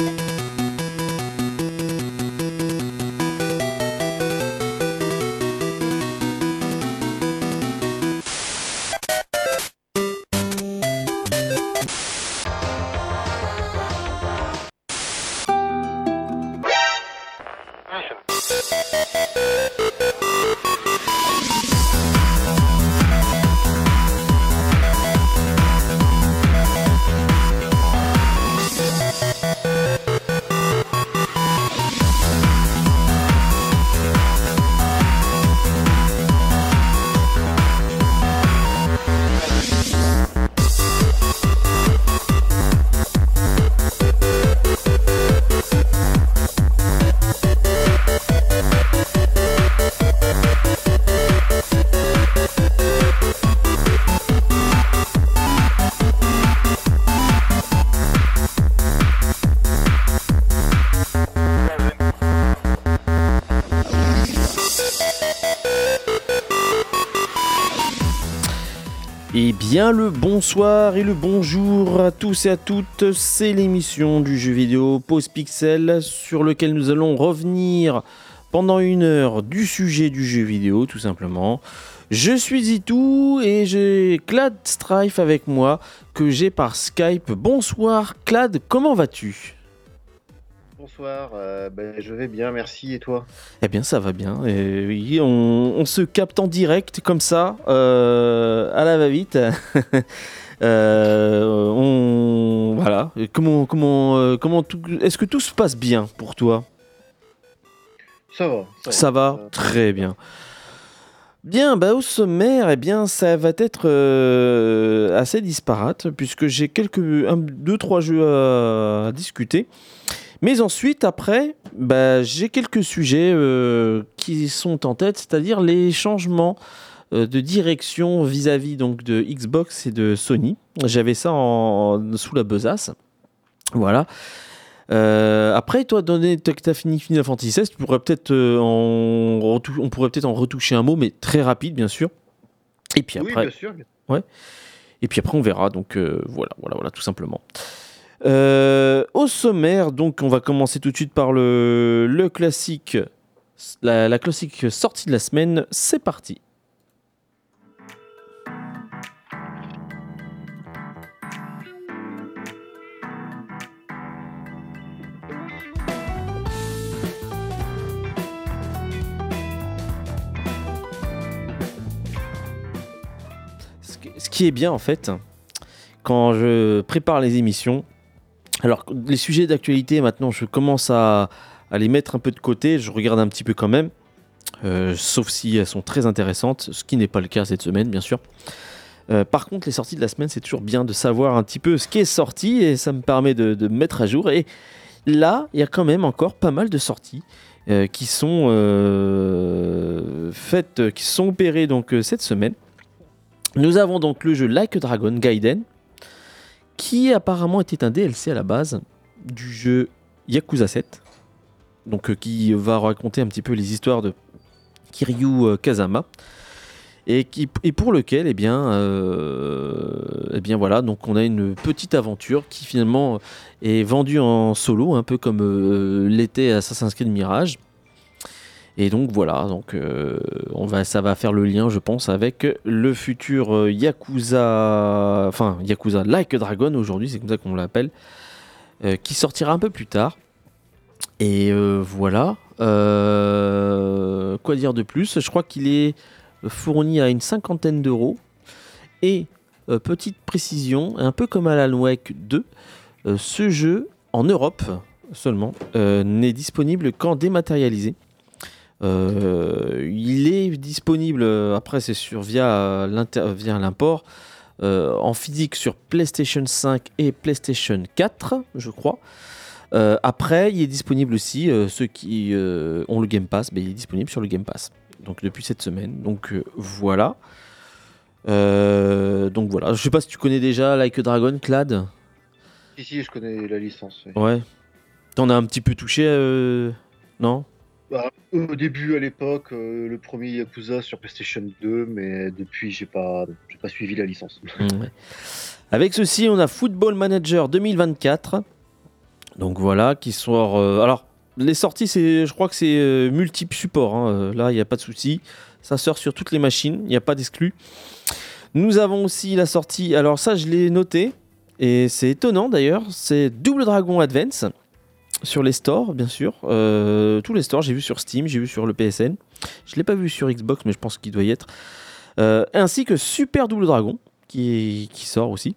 Et bien le bonsoir et le bonjour à tous et à toutes, c'est l'émission du jeu vidéo Pause Pixel sur lequel nous allons revenir pendant une heure du sujet du jeu vidéo tout simplement. Je suis Zitou et j'ai Clad Strife avec moi que j'ai par Skype. Bonsoir Clad, comment vas-tu? Bonsoir, euh, ben, je vais bien, merci. Et toi? Eh bien, ça va bien. Et oui, on, on se capte en direct comme ça, euh, à la va-vite. Euh, on voilà. Comment comment comment tout... Est-ce que tout se passe bien pour toi? Ça va. Ça va très bien. Bien, bah au sommaire, eh bien, ça va être euh, assez disparate puisque j'ai quelques un, deux trois jeux à, à discuter. Mais ensuite, après, bah, j'ai quelques sujets euh, qui sont en tête, c'est-à-dire les changements euh, de direction vis-à-vis donc de Xbox et de Sony. J'avais ça en, sous la besace. Voilà. Euh, après, toi, donné que tu as fini Final Fantasy XVI, tu pourrais peut-être en on pourrait peut-être en retoucher un mot, mais très rapide, bien sûr. Et puis Oui, après, bien sûr. et puis après, on verra. Donc voilà, voilà, voilà, tout simplement. Euh, au sommaire, donc, on va commencer tout de suite par le, classique, la, la classique sortie de la semaine. C'est parti. Ce qui est bien en fait, quand je prépare les émissions, alors les sujets d'actualité maintenant, je commence à, les mettre un peu de côté, je regarde un petit peu quand même, euh, sauf si elles sont très intéressantes, ce qui n'est pas le cas cette semaine bien sûr. Euh, par contre, les sorties de la semaine, c'est toujours bien de savoir un petit peu ce qui est sorti et ça me permet de, de me mettre à jour. Et là, il y a quand même encore pas mal de sorties euh, qui sont faites, qui sont opérées donc cette semaine. Nous avons donc le jeu Like a Dragon Gaiden, qui apparemment était un DLC à la base du jeu Yakuza 7, donc euh, qui va raconter un petit peu les histoires de Kiryu euh, Kazama, et, pour lequel, eh bien, euh, eh bien voilà, donc on a une petite aventure qui finalement est vendue en solo, un peu comme l'était Assassin's Creed Mirage. Et donc voilà, donc euh, ça va faire le lien, je pense, avec le futur euh, Yakuza, enfin Yakuza Like Dragon aujourd'hui, c'est comme ça qu'on l'appelle, euh, qui sortira un peu plus tard. Et voilà. Quoi dire de plus? Je crois qu'il est fourni à une cinquantaine d'euros. Et petite précision, un peu comme Alan Wake 2, euh, ce jeu en Europe seulement n'est disponible qu'en dématérialisé. Euh, il est disponible, euh, après c'est sur via l'inter- via l'import, euh, en physique sur PlayStation 5 et PlayStation 4, je crois. Euh, après, il est disponible aussi, ceux qui ont le Game Pass, ben, il est disponible sur le Game Pass. Donc depuis cette semaine. Donc voilà. Donc voilà. Je sais pas si tu connais déjà Like a Dragon, Clad. Si, si, je connais la licence. oui. Ouais. T'en as un petit peu touché, non? Bah, au début, à l'époque, euh, le premier Yakuza sur PlayStation 2, mais depuis, j'ai pas, j'ai pas suivi la licence. Ouais. Avec ceci, on a Football Manager 2024. Donc voilà, qui sort. euh, alors, les sorties, c'est, je crois que c'est euh, multiple support. hein, euh, là, il n'y a pas de souci. Ça sort sur toutes les machines. Il n'y a pas d'exclus. Nous avons aussi la sortie. Alors ça, je l'ai noté et c'est étonnant d'ailleurs. C'est Double Dragon Advance sur les stores, bien sûr. Euh, tous les stores, j'ai vu sur Steam, j'ai vu sur le PSN. Je l'ai pas vu sur Xbox, mais je pense qu'il doit y être. Euh, ainsi que Super Double Dragon qui, sort aussi.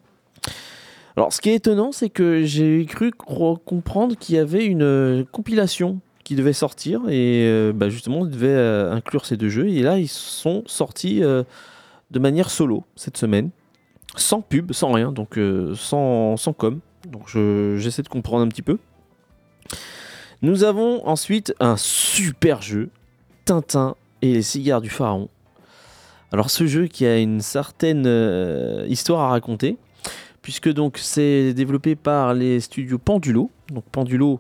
Alors, ce qui est étonnant, c'est que j'ai cru comprendre qu'il y avait une euh, compilation qui devait sortir et bah, justement, on devait inclure ces deux jeux. Et là, ils sont sortis de manière solo cette semaine, sans pub, sans rien, donc sans, sans com. Donc, je- j'essaie de comprendre un petit peu. Nous avons ensuite un super jeu, Tintin et les cigares du pharaon. Alors ce jeu qui a une certaine euh, histoire à raconter, puisque donc c'est développé par les studios Pendulo. Donc Pendulo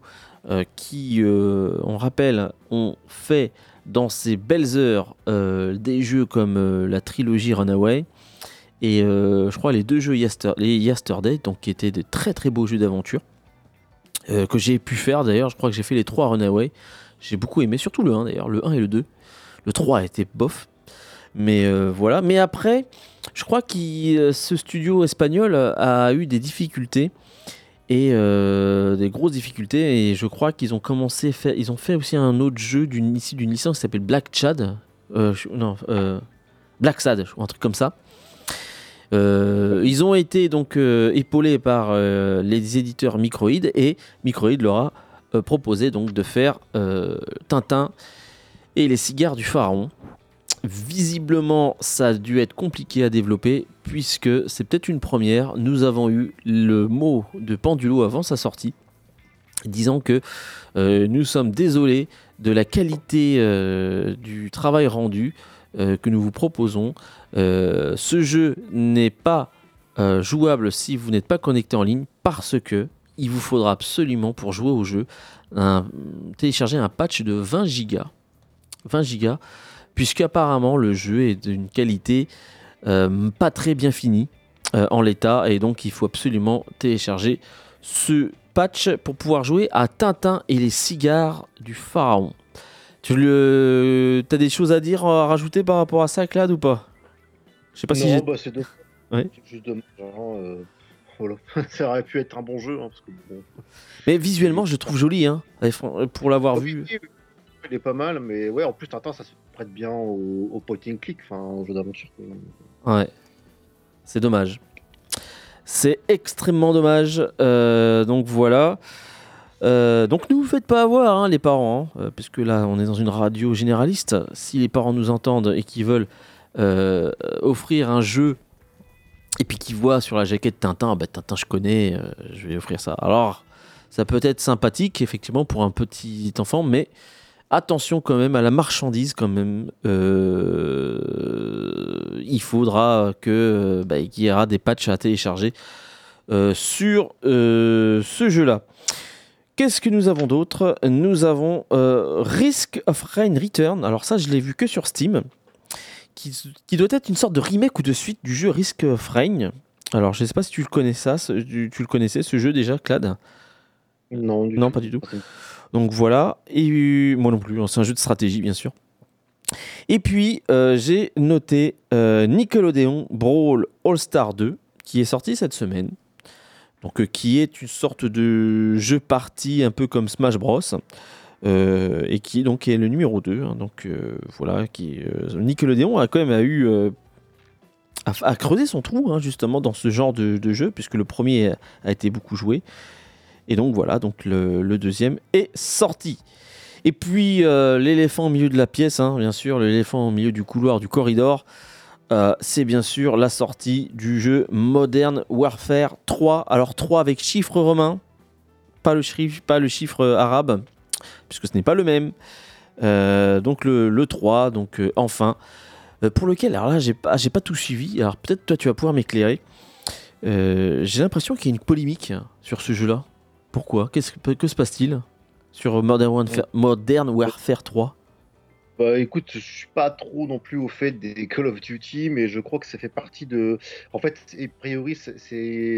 euh, qui, euh, on rappelle, ont fait dans ces belles heures des jeux comme la trilogie Runaway et je crois les deux jeux Yester- les Yesterday, donc qui étaient des très très beaux jeux d'aventure euh, que j'ai pu faire d'ailleurs. Je crois que j'ai fait les trois Runaway. J'ai beaucoup aimé, surtout le 1 d'ailleurs, le 1 et le 2. Le 3 était bof. Mais euh, voilà. Mais après, je crois que ce studio espagnol a eu des difficultés et euh, des grosses difficultés. Et je crois qu'ils ont commencé, faire, ils ont fait aussi un autre jeu d'une licence qui s'appelle Black Chad. Euh, non, euh, Black Sad, un truc comme ça. Euh, ils ont été donc euh, épaulés par euh, les éditeurs Microïd et Microïd leur a proposé donc de faire Tintin et les cigares du pharaon. Visiblement, ça a dû être compliqué à développer puisque c'est peut-être une première. Nous avons eu le mot de Pendulo avant sa sortie disant que nous sommes désolés de la qualité du travail rendu que nous vous proposons. Euh, ce jeu n'est pas euh, jouable si vous n'êtes pas connecté en ligne parce que il vous faudra absolument pour jouer au jeu télécharger un patch de 20 gigas 20 gigas puisqu'apparemment le jeu est d'une qualité euh, pas très bien finie euh, en l'état et donc il faut absolument télécharger ce patch pour pouvoir jouer à Tintin et les cigares du pharaon. Tu le... as des choses à dire, à rajouter par rapport à ça, Clad, ou pas? Je sais pas si non, bah, c'est dommage. Ouais. C'est juste dommage. hein, euh, voilà. ça aurait pu être un bon jeu. hein, parce que, bon, Mais visuellement, je le trouve joli, hein, fran- pour l'avoir Oui, vu. Il est pas mal, mais ouais, en plus, Tintin, ça se prête bien au, au point and click, enfin, au jeu d'aventure. Ouais. C'est dommage. C'est extrêmement dommage. Euh, donc voilà. Euh, donc ne vous faites pas avoir, hein, les parents, hein, euh, puisque là, on est dans une radio généraliste. Si les parents nous entendent et qui veulent euh, offrir un jeu et puis qui voient sur la jaquette Tintin, ah bah, Tintin, je connais, je vais offrir ça. Alors, ça peut être sympathique, effectivement, pour un petit enfant, mais attention quand même à la marchandise quand même. Il faudra que bah, qu'il y aura des patchs à télécharger sur ce jeu-là. Qu'est-ce que nous avons d'autre? Nous avons euh, Risk of Rain Return. Alors ça, je l'ai vu que sur Steam, qui, qui doit être une sorte de remake ou de suite du jeu Risk of Rain. Alors, je ne sais pas si tu le connais ça, ce- tu, tu le connaissais ce jeu déjà, Clad? Non, du Non, tout. pas du tout. Donc voilà, et euh, moi non plus, hein, c'est un jeu de stratégie bien sûr. Et puis euh, j'ai noté Nickelodeon Brawl All-Star 2 qui est sorti cette semaine. Donc euh, qui est une sorte de jeu party un peu comme Smash Bros. euh, et qui donc est le numéro 2. hein. donc euh, voilà, qui Nickelodeon a quand même a eu a, a creusé son trou hein, justement dans ce genre de, jeu puisque le premier a, été beaucoup joué. Et donc voilà, donc le, deuxième est sorti. Et puis l'éléphant au milieu de la pièce, hein, bien sûr, l'éléphant au milieu du couloir, du corridor, euh, c'est bien sûr la sortie du jeu Modern Warfare 3. Alors 3 avec chiffre romain, pas le chiffre, arabe, puisque ce n'est pas le même. Euh, donc le, le 3, donc euh, enfin, pour lequel, alors là, j'ai pas, pas tout suivi. Alors peut-être toi, tu vas pouvoir m'éclairer. J'ai l'impression qu'il y a une polémique sur ce jeu-là. Pourquoi? Que, se passe-t-il sur Modern Warfare 3 Bah écoute, je suis pas trop non plus au fait des Call of Duty, mais je crois que ça fait partie de. En fait, a priori, c'est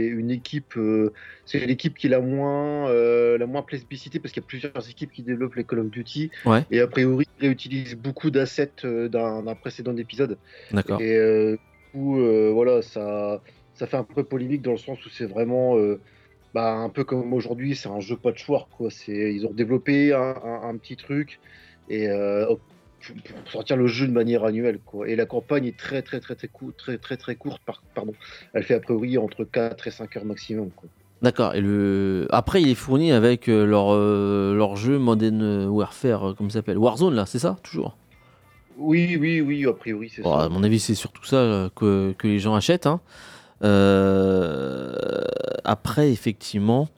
une équipe, euh, c'est l'équipe qui est la moins, euh, la moins plébiscitée parce qu'il y a plusieurs équipes qui développent les Call of Duty. Ouais. Et a priori, ils réutilisent beaucoup d'assets euh, d'un précédent épisode. D'accord. Et euh, du coup, euh, voilà, ça, ça fait un peu polémique dans le sens où c'est vraiment. bah, un peu comme aujourd'hui, c'est un jeu patchwork. Quoi. C'est- Ils ont développé un, un- un petit truc et euh, pour, sortir le jeu de manière annuelle. Quoi. Et la campagne est très très très très, cou- très, très, très courte. Par, pardon. Elle fait a priori entre 4 et 5 heures maximum. Quoi. D'accord. Et le après, il est fourni avec euh, leur euh, leur jeu Modern Warfare, euh, comment ça s'appelle Warzone là, c'est ça toujours? Oui, oui, oui, a priori, c'est Bon, ça. à mon avis, c'est surtout ça que, que les gens achètent. hein. Euh, après, effectivement,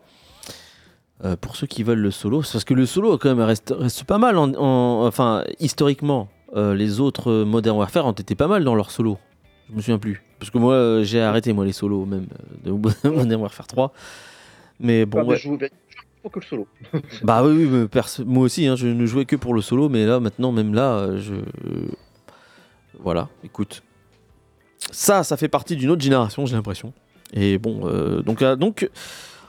euh, pour ceux qui veulent le solo, c'est parce que le solo quand même reste, reste pas mal. en- en- enfin, historiquement, euh, les autres Modern Warfare ont été pas mal dans leur solo. Je me souviens plus. Parce que moi, euh, j'ai arrêté moi les solos même de Modern Warfare 3. Mais bon, Ah, mais ouais. je joue pas que le solo. Bah oui, moi aussi, hein, je ne jouais que pour le solo, mais là, maintenant, même là, je. Voilà, écoute. Ça, ça fait partie d'une autre génération, j'ai l'impression. Et bon, euh, donc, euh, donc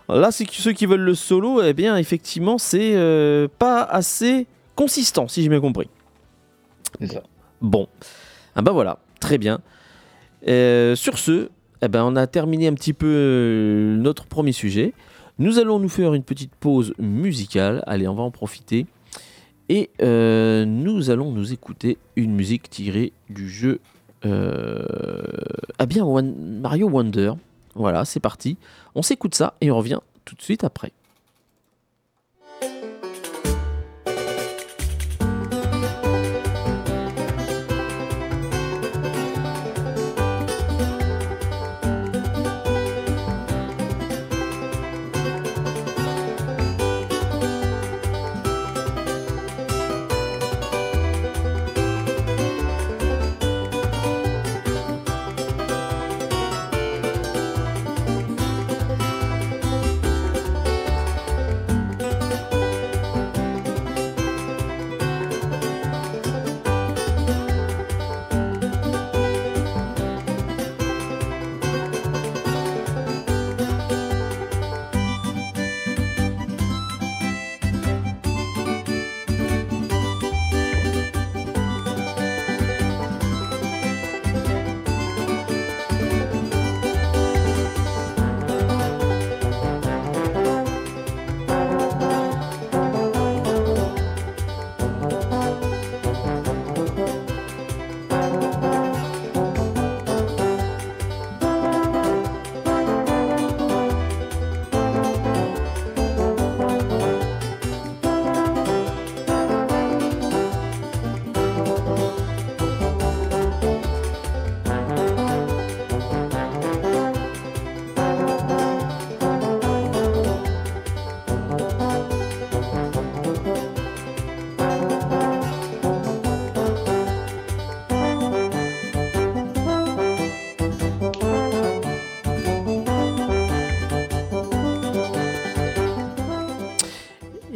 là, c'est ceux qui veulent le solo, eh bien, effectivement, c'est euh, pas assez consistant, si j'ai bien compris. C'est ça. Bon, ah bah voilà, très bien. Euh, sur ce, eh ben, on a terminé un petit peu euh, notre premier sujet. Nous allons nous faire une petite pause musicale. Allez, on va en profiter. Et euh, nous allons nous écouter une musique tirée du jeu euh, ah bien One- Mario Wonder. Voilà, c'est parti. On s'écoute ça et on revient tout de suite après.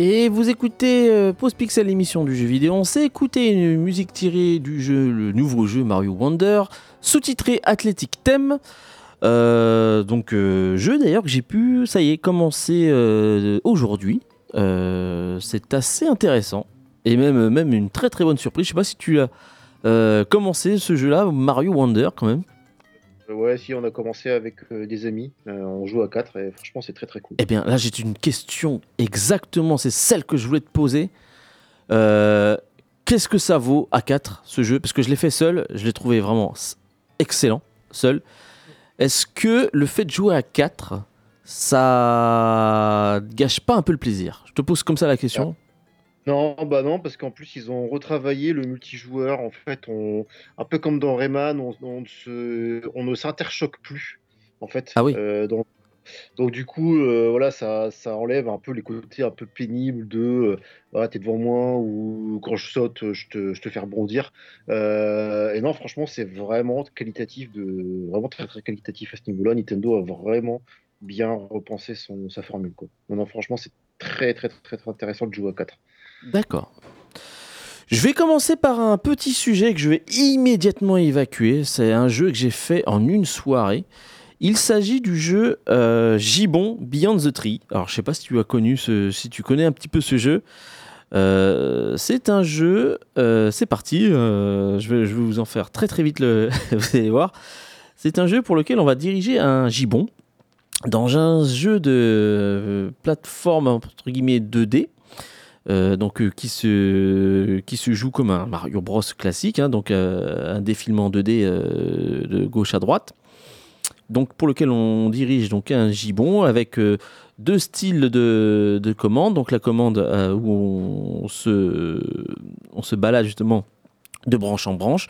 Et vous écoutez euh, Pause Pixel, l'émission du jeu vidéo. On s'est écouté une musique tirée du jeu, le nouveau jeu Mario Wonder, sous-titré Athletic Theme. Euh, donc, euh, jeu d'ailleurs que j'ai pu, ça y est, commencer euh, aujourd'hui. C'est assez intéressant. Et même, même une très très bonne surprise. Je sais pas si tu as commencé ce jeu-là, Mario Wonder quand même. Euh, Ouais, si on a commencé avec euh, des amis, Euh, on joue à 4 et franchement c'est très très cool. Eh bien, là, j'ai une question exactement, c'est celle que je voulais te poser. Qu'est-ce que ça vaut à 4 ce jeu? Parce que je l'ai fait seul, je l'ai trouvé vraiment excellent, seul. Est-ce que le fait de jouer à 4, ça gâche pas un peu le plaisir? Je te pose comme ça la question. Non, bah non, parce qu'en plus ils ont retravaillé le multijoueur. En fait, on, un peu comme dans Rayman, on, on, se, on ne s'interchoque plus. En fait, Ah oui. Euh, donc, donc du coup, euh, voilà, ça, ça enlève un peu les côtés un peu pénibles de, euh, ah, t'es devant moi ou quand je saute, je te, je te fais rebondir. Euh, et non, franchement, c'est vraiment qualitatif, de, vraiment très très qualitatif à ce niveau-là. Nintendo a vraiment bien repensé son, sa formule. Quoi. Non, non, franchement, c'est très, très très très intéressant de jouer à 4. D'accord. Je vais commencer par un petit sujet que je vais immédiatement évacuer. C'est un jeu que j'ai fait en une soirée. Il s'agit du jeu euh, Gibbon Beyond the Tree. Alors, je sais pas si tu as connu ce, si tu connais un petit peu ce jeu. Euh, c'est un jeu. euh, c'est parti. je, vais, je vous en faire très très vite. Le, vous allez voir. C'est un jeu pour lequel on va diriger un gibbon dans un jeu de plateforme entre guillemets 2D. Euh, donc euh, qui se qui se joue comme un Mario Bros classique, hein, donc euh, un défilement 2D euh, de gauche à droite. Donc pour lequel on dirige donc un gibbon avec deux styles de, de commande. Donc la commande où on se on se balade justement de branche en branche,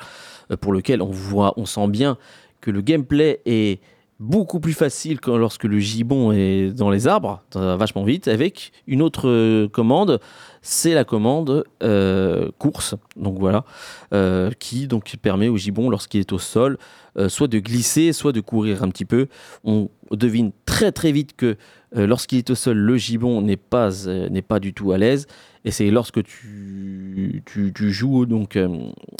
pour lequel on voit, on sent bien que le gameplay est beaucoup plus facile que lorsque le gibbon est dans les arbres, va vachement vite, avec une autre euh, commande, c'est la commande euh, course, donc voilà, euh, qui donc permet au gibbon, lorsqu'il est au sol, euh, soit de glisser, soit de courir un petit peu. On devine très très vite que euh, lorsqu'il est au sol, le gibbon n'est pas, euh, pas du tout à l'aise, et c'est lorsque tu, tu, tu joues donc euh,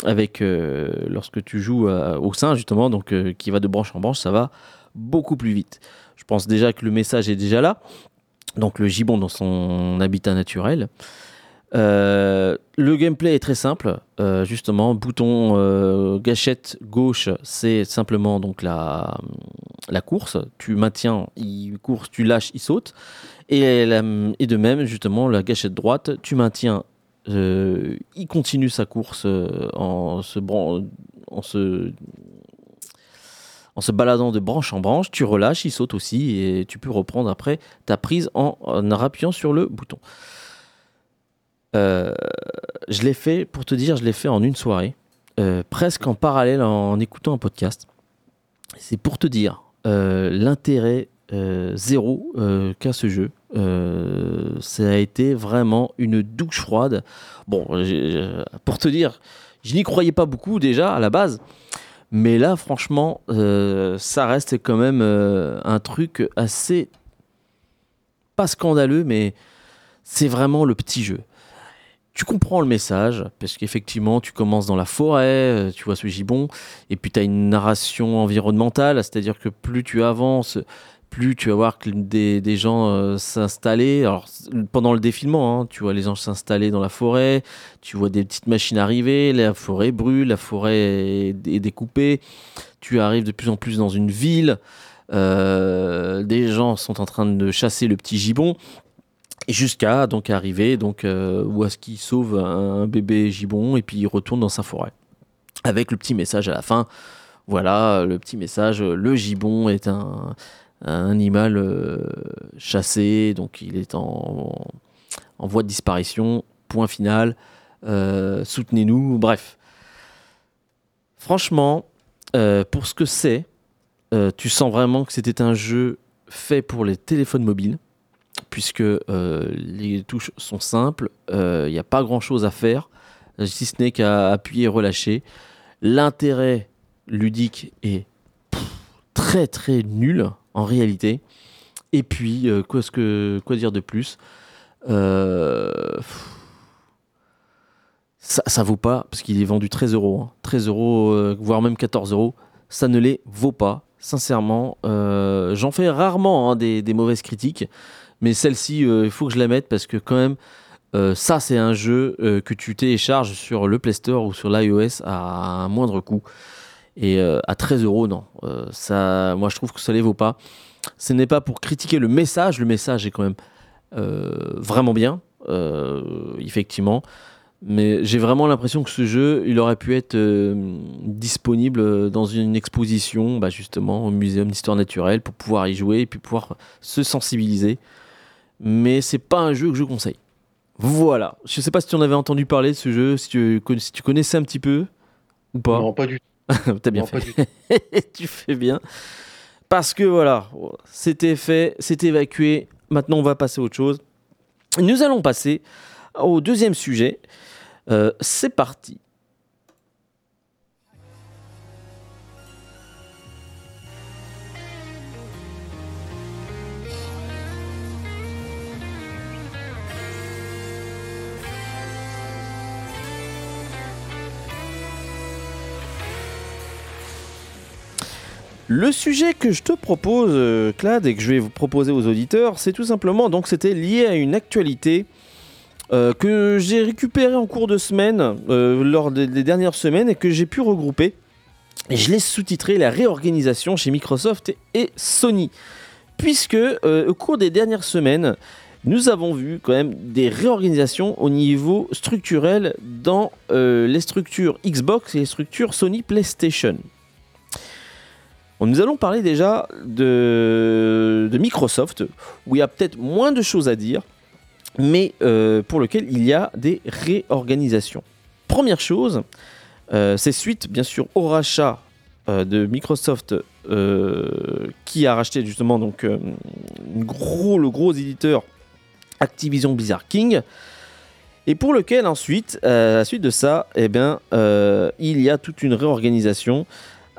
avec, euh, lorsque tu joues euh, au sein justement, donc euh, qui va de branche en branche, ça va beaucoup plus vite. Je pense déjà que le message est déjà là. Donc le gibbon dans son habitat naturel. Euh, le gameplay est très simple, euh, justement, bouton euh, gâchette gauche, c'est simplement donc la, course. Tu maintiens, il course, tu lâches, il saute. Et, de même, justement, la gâchette droite, tu maintiens, il continue sa course en se, en se en se baladant de branche en branche, tu relâches, il saute aussi et tu peux reprendre après ta prise en, en appuyant sur le bouton. Euh, je l'ai fait, pour te dire, je l'ai fait en une soirée, euh, presque en parallèle en, écoutant un podcast. C'est pour te dire euh, l'intérêt zéro qu'a ce jeu. Ça a été vraiment une douche froide. Bon, pour te dire, je n'y croyais pas beaucoup déjà à la base. Mais là, franchement, euh, ça reste quand même euh, un truc assez. pas scandaleux, mais c'est vraiment le petit jeu. Tu comprends le message, parce qu'effectivement, tu commences dans la forêt, euh, tu vois ce gibbon, et puis tu as une narration environnementale, c'est-à-dire que plus tu avances, plus tu vas voir des, gens euh, s'installer. Pendant le défilement, hein, tu vois les gens s'installer dans la forêt, tu vois des petites machines arriver, la forêt brûle, la forêt est, découpée, tu arrives de plus en plus dans une ville, euh, des gens sont en train de chasser le petit gibbon. Et jusqu'à donc arriver donc euh, où est-ce qu'il sauve un bébé gibbon et puis il retourne dans sa forêt avec le petit message à la fin. Voilà le petit message. Le gibbon est un, un animal euh, chassé, donc il est en, en voie de disparition. Point final. Euh, Soutenez-nous. Bref. Franchement, euh, pour ce que c'est, tu sens vraiment que c'était un jeu fait pour les téléphones mobiles puisque les touches sont simples, il n'y a pas grand chose à faire, si ce n'est qu'à appuyer et relâcher. L'intérêt ludique est très très nul en réalité. Et puis, euh, quoi, ce que, quoi dire de plus? Euh, ça, ça vaut pas, parce qu'il est vendu 13 euros, hein. 13 euros, euh, voire même 14 euros, ça ne les vaut pas, sincèrement. J'en fais rarement hein, des, des mauvaises critiques, mais celle-ci, il faut que je la mette parce que quand même, ça c'est un jeu que tu télécharges sur le Play Store ou sur l'iOS à un moindre coût. Et euh, à 13 euros, non. Euh, ça, moi je trouve que ça les vaut pas. Ce n'est pas pour critiquer le message, le message est quand même euh, vraiment bien, effectivement. Mais j'ai vraiment l'impression que ce jeu, il aurait pu être disponible dans une exposition, bah, justement, au Muséum d'Histoire Naturelle, pour pouvoir y jouer et puis pouvoir se sensibiliser mais c'est pas un jeu que je conseille. Voilà. Je sais pas si tu en avais entendu parler de ce jeu, si tu, si tu connaissais un petit peu ou pas. Non, pas du tout. T'as bien Non, fait. tu fais bien. Parce que voilà, c'était fait, c'est évacué. Maintenant, on va passer à autre chose. Nous allons passer au deuxième sujet. Euh, c'est parti. Le sujet que je te propose, euh, Clad, et que je vais vous proposer aux auditeurs, c'est tout simplement, donc c'était lié à une actualité euh, que j'ai récupérée en cours de semaine, euh, lors des, des dernières semaines, et que j'ai pu regrouper. Et je l'ai sous-titré La réorganisation chez Microsoft et, Sony. Puisque euh, au cours des dernières semaines, nous avons vu quand même des réorganisations au niveau structurel dans les structures Xbox et les structures Sony PlayStation. Nous allons parler déjà de, Microsoft, où il y a peut-être moins de choses à dire, mais euh, pour lequel il y a des réorganisations. Première chose, euh, c'est suite bien sûr au rachat euh, de Microsoft qui a racheté justement donc le gros éditeur Activision Blizzard King. Et pour lequel ensuite, à la suite de ça, eh bien, il y a toute une réorganisation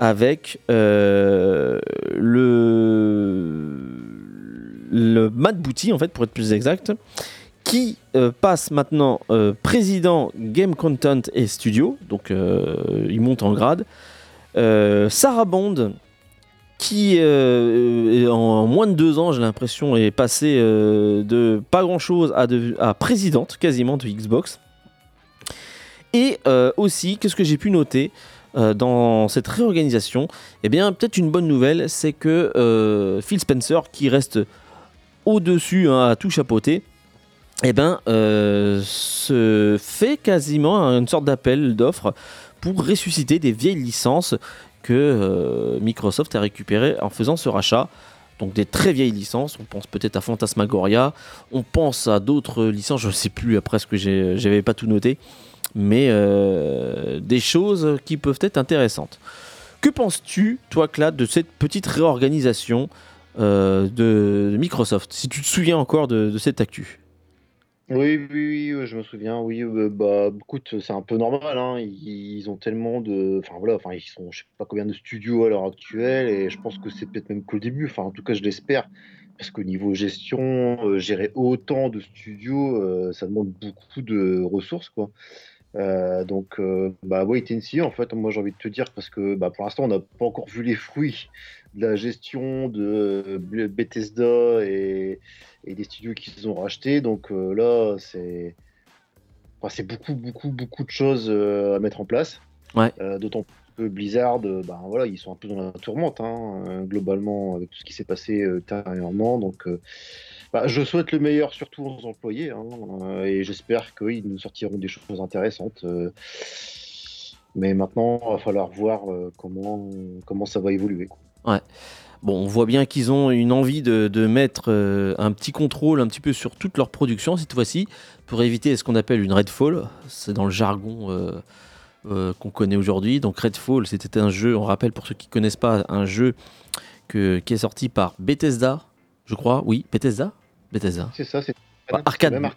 avec euh, le, le en fait, pour être plus exact, qui euh, passe maintenant euh, président Game Content et Studio, donc il monte en grade. Sarah Bond, qui en, moins de deux ans, j'ai l'impression, est passée de pas grand chose à, à présidente quasiment de Xbox. Et aussi, qu'est-ce que j'ai pu noter? Euh, dans cette réorganisation Eh bien, peut-être une bonne nouvelle, c'est que euh, Phil Spencer, qui reste au-dessus hein, à tout chapeauter, eh ben, euh, se fait quasiment une sorte d'appel d'offres pour ressusciter des vieilles licences que Microsoft a récupérées en faisant ce rachat. Donc des très vieilles licences, on pense peut-être à Phantasmagoria, on pense à d'autres licences, je ne sais plus après ce que j'avais pas tout noté, mais euh, des choses qui peuvent être intéressantes. Que penses-tu, toi, Claude, de cette petite réorganisation euh, de Microsoft Si tu te souviens encore de, de cette actu? Oui, oui, oui, euh, je me souviens. Oui, bah, écoute, c'est un peu normal. Hein. Ils, ont tellement de, enfin voilà, enfin ils sont, je sais pas combien de studios à l'heure actuelle, et je pense que c'est peut-être même qu'au début. Enfin, en tout cas, je l'espère, parce qu'au niveau gestion, gérer autant de studios, ça demande beaucoup de ressources, quoi. Euh, donc, euh, bah, wait and see, en fait, moi j'ai envie de te dire, parce que bah, pour l'instant, on n'a pas encore vu les fruits de la gestion de euh, Bethesda et, et des studios qu'ils ont rachetés. Donc euh, là, c'est enfin, beaucoup, beaucoup, beaucoup de choses à mettre en place. Ouais. D'autant que Blizzard, bah, voilà, ils sont un peu dans la tourmente, hein, globalement, avec tout ce qui s'est passé ultérieurement. Donc, bah, je souhaite le meilleur surtout aux employés, hein, euh, et j'espère qu'ils nous sortiront des choses intéressantes. euh, mais maintenant, il va falloir voir euh, comment, comment ça va évoluer. quoi. Bon, on voit bien qu'ils ont une envie de, de mettre un petit contrôle un petit peu sur toute leur production cette fois-ci, pour éviter ce qu'on appelle une Redfall. C'est dans le jargon qu'on connaît aujourd'hui. Donc Redfall, c'était un jeu, on rappelle pour ceux qui ne connaissent pas, un jeu que, qui est sorti par Bethesda, je crois. Oui, Bethesda Bethesda. C'est ça, c'est Bah, Arcade. même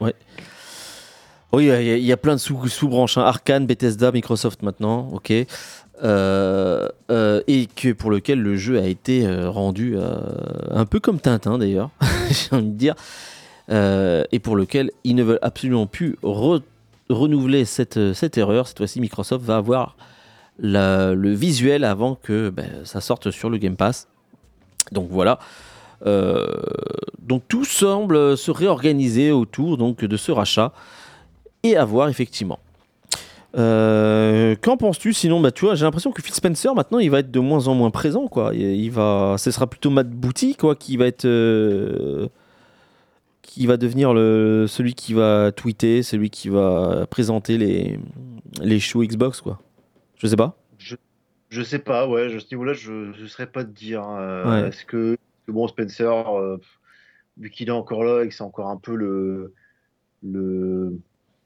Oui, il y, a- il y a plein de sous- sous-branches. hein. Arkane, Bethesda, Microsoft maintenant, ok. Euh, euh, et que pour lequel le jeu a été euh, rendu un peu comme Tintin d'ailleurs, j'ai envie de dire. Et pour lequel ils ne veulent absolument plus re- renouveler cette, cette erreur. Cette fois-ci, Microsoft va avoir la- le visuel avant que ben, ça sorte sur le Game Pass. Donc voilà. Euh, donc tout semble se réorganiser autour donc, de ce rachat et à voir effectivement. Euh, Qu'en penses-tu? Sinon bah, tu vois, J'ai l'impression que Phil Spencer maintenant il va être de moins en moins présent. Quoi. Il, il va, ce sera plutôt Matt Booty quoi, qui va être. euh, qui va devenir le, celui qui va tweeter, celui qui va présenter les, les shows Xbox. Quoi. Je sais pas. Je, je sais pas, ouais, je, à ce niveau-là, je ne saurais pas te dire. euh, Ouais. Est-ce que, que bon, Spencer, euh, vu qu'il est encore là et que c'est encore un peu le le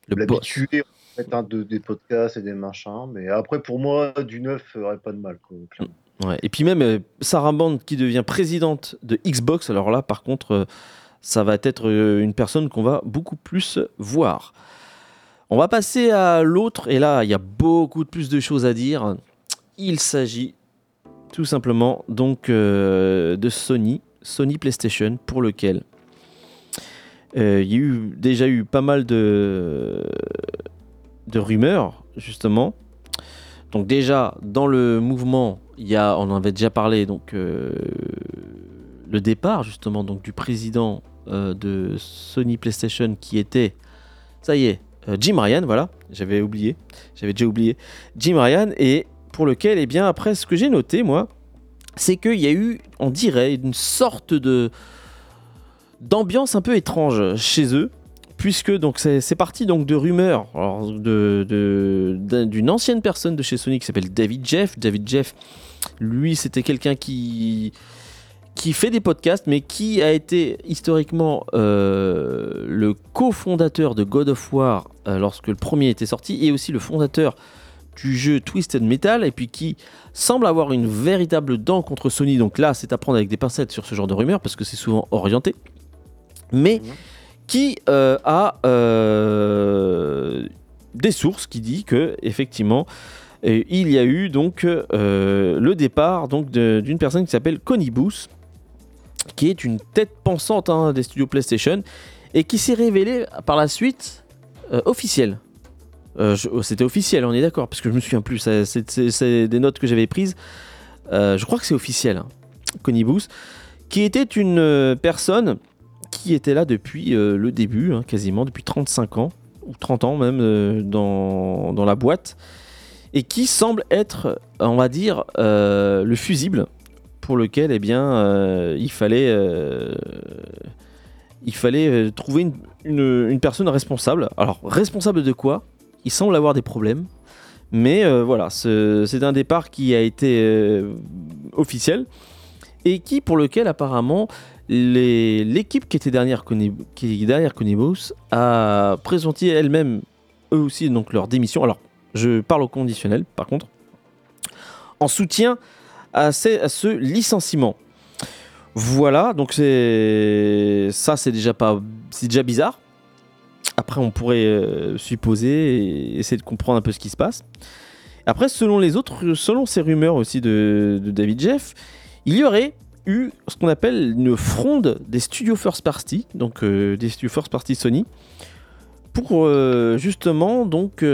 l'habitué en fait, hein, de, des podcasts et des machins, mais après pour moi, du neuf aurait pas de mal. Quoi, clairement. Ouais. Et puis même euh, Sarah Band qui devient présidente de Xbox, alors là par contre euh, ça va être euh, une personne qu'on va beaucoup plus voir. On va passer à l'autre, et là il y a beaucoup plus de choses à dire. Il s'agit tout simplement donc euh, de Sony, Sony PlayStation, pour lequel euh, il y a eu, déjà eu pas mal de, de rumeurs, justement. Donc déjà, dans le mouvement il y a, on en avait déjà parlé, donc le départ justement donc du président de Sony PlayStation qui était, ça y est, Jim Ryan, voilà, j'avais oublié, j'avais déjà oublié, Jim Ryan, et pour lequel, eh bien, après, ce que j'ai noté, moi, c'est qu'il y a eu, on dirait, une sorte de d'ambiance un peu étrange chez eux, puisque donc c'est parti donc de rumeurs d'une ancienne personne de chez Sony qui s'appelle David Jeff. David Jeff, lui, c'était quelqu'un qui qui fait des podcasts, mais qui a été historiquement euh, le cofondateur de God of War euh, lorsque le premier était sorti, et aussi le fondateur du jeu Twisted Metal, et puis qui semble avoir une véritable dent contre Sony. Donc là, c'est à prendre avec des pincettes sur ce genre de rumeurs, parce que c'est souvent orienté. Mais mhm. qui euh, a des sources qui dit que effectivement il y a eu donc le départ donc d'une personne qui s'appelle Connie Booth qui est une tête pensante hein, des studios PlayStation et qui s'est révélé par la suite euh, officiel. Euh, oh, c'était officiel, on est d'accord, parce que je me souviens plus. C'est des notes que j'avais prises. Euh, je crois que c'est officiel, hein, qui était une personne qui était là depuis le début, hein, quasiment depuis 35 ans, ou 30 ans même, dans, dans, la boîte, et qui semble être, on va dire, le fusible pour lequel eh bien, euh, il fallait, euh, il fallait euh, trouver une, personne responsable. Alors, responsable de quoi? Il semble avoir des problèmes. Mais voilà, c'est un départ qui a été officiel et qui, pour lequel apparemment l'équipe qui était derrière, qui derrière a présenté elle-même eux aussi donc leur démission. Alors, je parle au conditionnel par contre, en soutien à, ce licenciement. Voilà, donc c'est ça, c'est déjà pas, c'est déjà bizarre. Après, on pourrait euh, supposer et essayer de comprendre un peu ce qui se passe. Après, selon les autres, selon ces rumeurs aussi de, David Jeff, il y aurait eu ce qu'on appelle une fronde des studios first party, donc euh, des studios first party Sony, pour euh, justement donc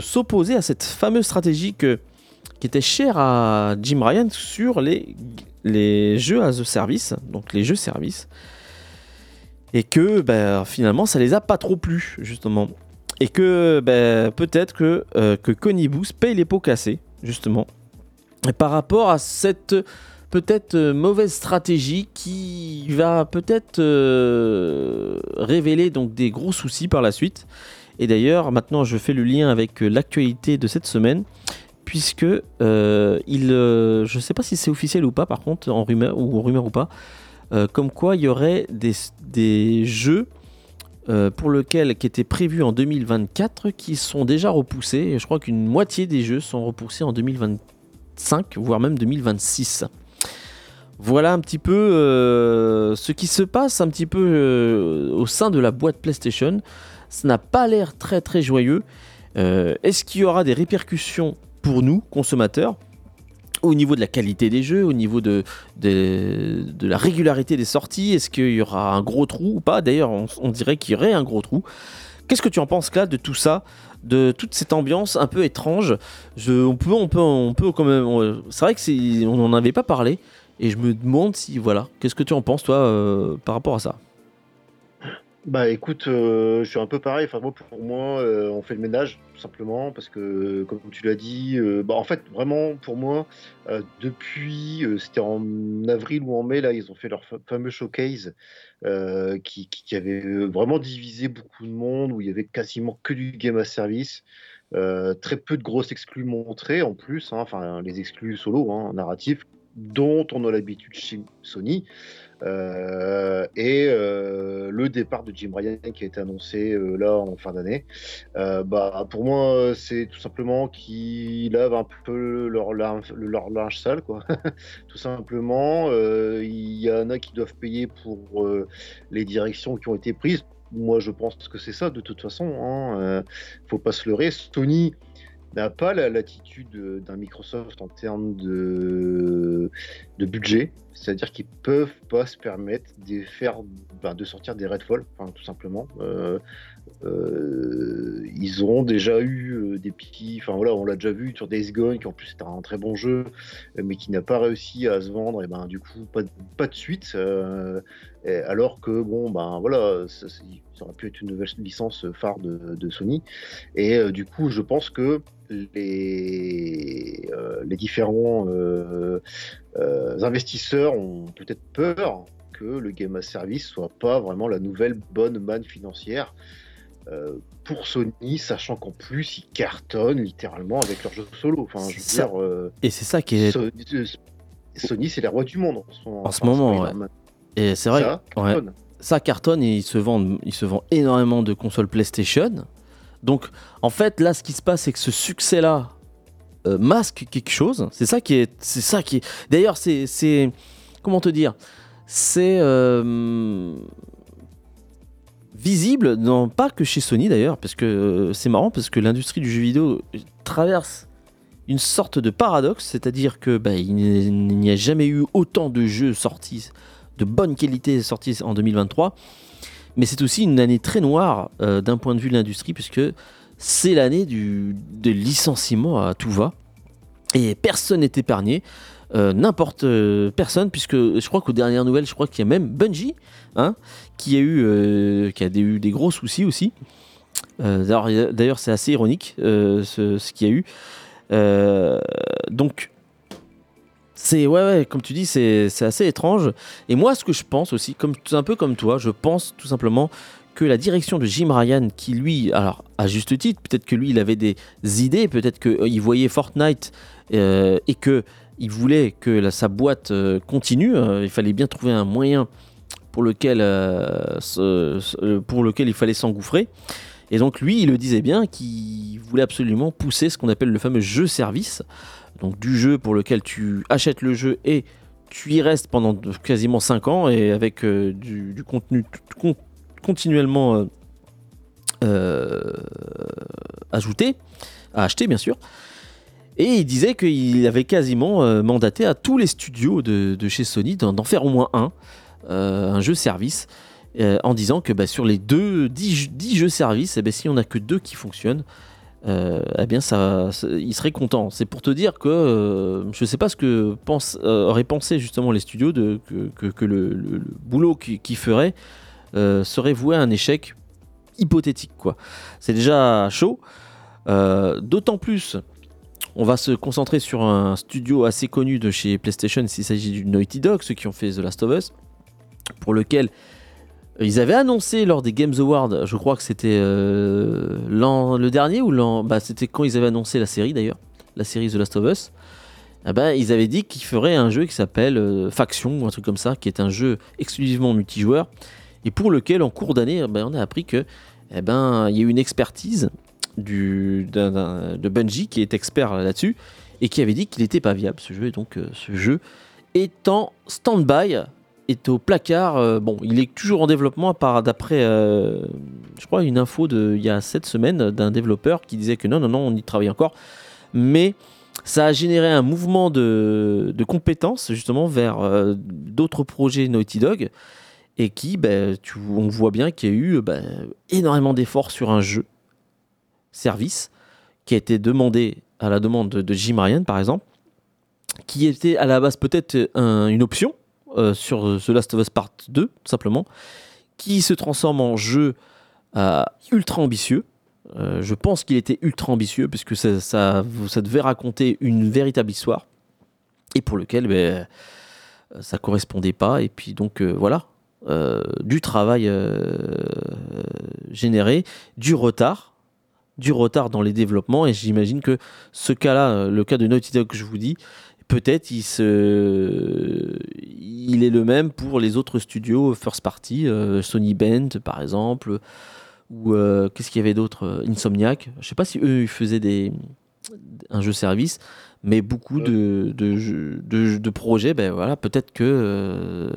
s'opposer à cette fameuse stratégie qui était cher à Jim Ryan sur les, les jeux as a service, donc les jeux service. Et que ben, finalement, ça les a pas trop plu, justement. Et que ben, peut-être que, euh, paye les pots cassés, justement. Par rapport à cette peut-être euh, mauvaise stratégie qui va peut-être euh, révéler donc des gros soucis par la suite. Et d'ailleurs, maintenant, je fais le lien avec l'actualité de cette semaine puisque euh, il, euh, je sais pas si c'est officiel ou pas, par contre, en rumeur ou rumeur ou pas, euh, comme quoi il y aurait des, jeux pour lesquels qui étaient prévus en 2024 qui sont déjà repoussés. je crois qu'une moitié des jeux sont repoussés en 2025, voire même 2026. Voilà un petit peu ce qui se passe un petit peu au sein de la boîte PlayStation. Ça n'a pas l'air très très joyeux. Est-ce qu'il y aura des répercussions pour nous, consommateurs, au niveau de la qualité des jeux, au niveau de, de, la régularité des sorties, est-ce qu'il y aura un gros trou ou pas? D'ailleurs, on, dirait qu'il y aurait un gros trou. Qu'est-ce que tu en penses là de tout ça, de toute cette ambiance un peu étrange? Je, on peut, on peut, on peut quand même. C'est vrai que on n'en avait pas parlé, et je me demande si voilà. Qu'est-ce que tu en penses toi euh, par rapport à ça? Bah écoute, euh, je suis un peu pareil. Enfin, moi, pour moi, euh, on fait le ménage, tout simplement, parce que, comme tu l'as dit, euh, bah, en fait, vraiment, pour moi, depuis, c'était en avril ou en mai, là, ils ont fait leur fameux showcase qui, qui, avait vraiment divisé beaucoup de monde, où il y avait quasiment que du game à service. très peu de grosses exclus montrées en plus, hein, enfin les exclus solo, hein, narratifs, dont on a l'habitude chez Sony. Euh, et euh, le départ de Jim Ryan qui a été annoncé euh, là en fin d'année, bah, pour moi, c'est tout simplement qu'ils lavent un peu leur, linge, sale, quoi. tout simplement. Il y en a qui doivent payer pour les directions qui ont été prises. Moi, je pense que c'est ça de toute façon. Hein. faut pas se leurrer. Sony n'a pas la latitude d'un Microsoft en termes de, budget. C'est-à-dire qu'ils peuvent pas se permettre de faire, ben, de sortir des Redfall, tout simplement. Euh, euh, ils ont déjà eu euh, des petits, enfin voilà, on l'a déjà vu sur Days Gone, qui en plus est un très bon jeu, mais qui n'a pas réussi à se vendre, et ben du coup pas de suite. Alors que bon, ben voilà, ça, aurait pu être une nouvelle licence phare de, Sony. Et du coup, je pense que les, les différents investisseurs ont peut-être peur que le Game as Service soit pas vraiment la nouvelle bonne manne financière euh, pour Sony, sachant qu'en plus ils cartonnent littéralement avec leurs jeux solo. Enfin, je veux dire, euh, et c'est ça qui est. Euh, Sony, c'est les rois du monde en ce moment. ouais. Et c'est vrai. Ça cartonne. Ça cartonne et ils se ils se énormément de consoles PlayStation. Donc, en fait, là, ce qui se passe, c'est que ce succès-là masque quelque chose. C'est ça qui est, c'est ça qui est. D'ailleurs, c'est, c'est, comment te dire, c'est visible, non pas que chez Sony d'ailleurs, parce que euh, c'est marrant, parce que l'industrie du jeu vidéo traverse une sorte de paradoxe, c'est-à-dire que bah, il n'y a jamais eu autant de jeux sortis de bonne qualité sortis en 2023, mais c'est aussi une année très noire euh, d'un point de vue de l'industrie, puisque c'est l'année du licenciement à tout va, et personne n'est épargné. Euh, n'importe personne, puisque je crois qu'aux dernières nouvelles, je crois qu'il y a même Bungie hein, qui a eu, euh, qui a eu des gros soucis aussi. Euh, d'ailleurs, c'est assez ironique euh, ce, qu'il y a eu. donc, c'est ouais, comme tu dis, c'est assez étrange. Et moi, ce que je pense aussi, comme un peu comme toi, je pense tout simplement que la direction de Jim Ryan, qui lui, alors à juste titre, peut-être que lui, il avait des idées, peut-être qu'il voyait Fortnite et que il voulait que sa boîte continue. il fallait bien trouver un moyen pour lequel, euh, pour lequel il fallait s'engouffrer. Et donc lui, il le disait bien qu'il voulait absolument pousser ce qu'on appelle le fameux jeu-service, donc du jeu pour lequel tu achètes le jeu et tu y restes pendant quasiment 5 ans et avec euh, du, contenu continuellement euh, ajouté, à acheter bien sûr. Et il disait qu'il avait quasiment mandaté à tous les studios de, chez Sony d'en faire au moins un. Euh, un jeu service euh, en disant que bah, sur les deux 10, jeux service, eh ben, si on n'a que deux qui fonctionnent, euh, eh bien ça, il serait content. C'est pour te dire que je ne sais pas ce que pense, auraient pensé justement les studios de, que, le, boulot qu'ils ferait serait voué à un échec hypothétique. quoi. C'est déjà chaud. D'autant plus, on va se concentrer sur un studio assez connu de chez PlayStation s'il s'agit du Naughty Dog, ceux qui ont fait The Last of Us pour lequel ils avaient annoncé lors des Games Awards, je crois que c'était euh, le dernier ou l'an. Bah, c'était quand ils avaient annoncé la série d'ailleurs, la série The Last of Us. Eh ben, ils avaient dit qu'ils feraient un jeu qui s'appelle euh, Faction ou un truc comme ça, qui est un jeu exclusivement multijoueur et pour lequel en cours d'année, eh ben, on a appris que eh ben, il y a eu une expertise de Bungie qui est expert là-dessus et qui avait dit qu'il n'était pas viable ce jeu. Et donc euh, ce jeu est en stand-by est au placard. Euh, bon, il est toujours en développement, d'après, euh, je crois, une info de il y a 7 semaines d'un développeur qui disait que non, non, non, on y travaille encore. Mais ça a généré un mouvement de, compétences justement vers euh, d'autres projets Naughty Dog et qui, ben, on voit bien qu'il y a eu ben, énormément d'efforts sur un jeu service qui a été demandé à la demande de, Jim Ryan par exemple, qui était à la base peut-être une option euh, sur The Last of Us Part 2, tout simplement, qui se transforme en jeu euh, ultra ambitieux. Euh, je pense qu'il était ultra ambitieux, puisque ça, ça, ça, devait raconter une véritable histoire, et pour lequel ben, ça correspondait pas. Et puis donc voilà, du travail généré, du retard, du retard dans les développements, et j'imagine que ce cas-là, le cas de Naughty Dog que je vous dis, peut-être il, se... est le même pour les autres studios first party, euh, Sony Bend par exemple, ou euh, qu'est-ce qu'il y avait d'autre euh, Insomniac. Je sais pas si eux faisaient des... un jeu service, mais beaucoup de, projets, ben peut-être que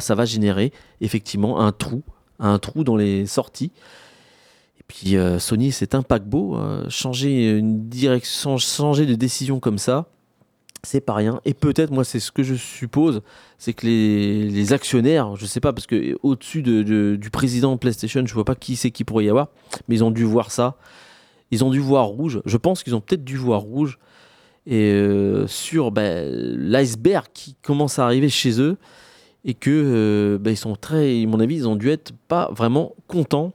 ça va générer effectivement un trou, dans les sorties. Puis Sony, c'est un paquebot. euh, changer une direction, changer de décision comme ça, c'est pas rien. Et peut-être, moi, c'est ce que je suppose, c'est que les, actionnaires, je sais pas, parce que au-dessus de- du président de PlayStation, je vois pas qui c'est qui pourrait y avoir, mais ils ont dû voir ça. Ils ont dû voir rouge. Je pense qu'ils ont peut-être dû voir rouge. Et euh, sur ben, l'iceberg qui commence à arriver chez eux. Et que euh, ben, ils sont très, à mon avis, ils ont dû être pas vraiment contents.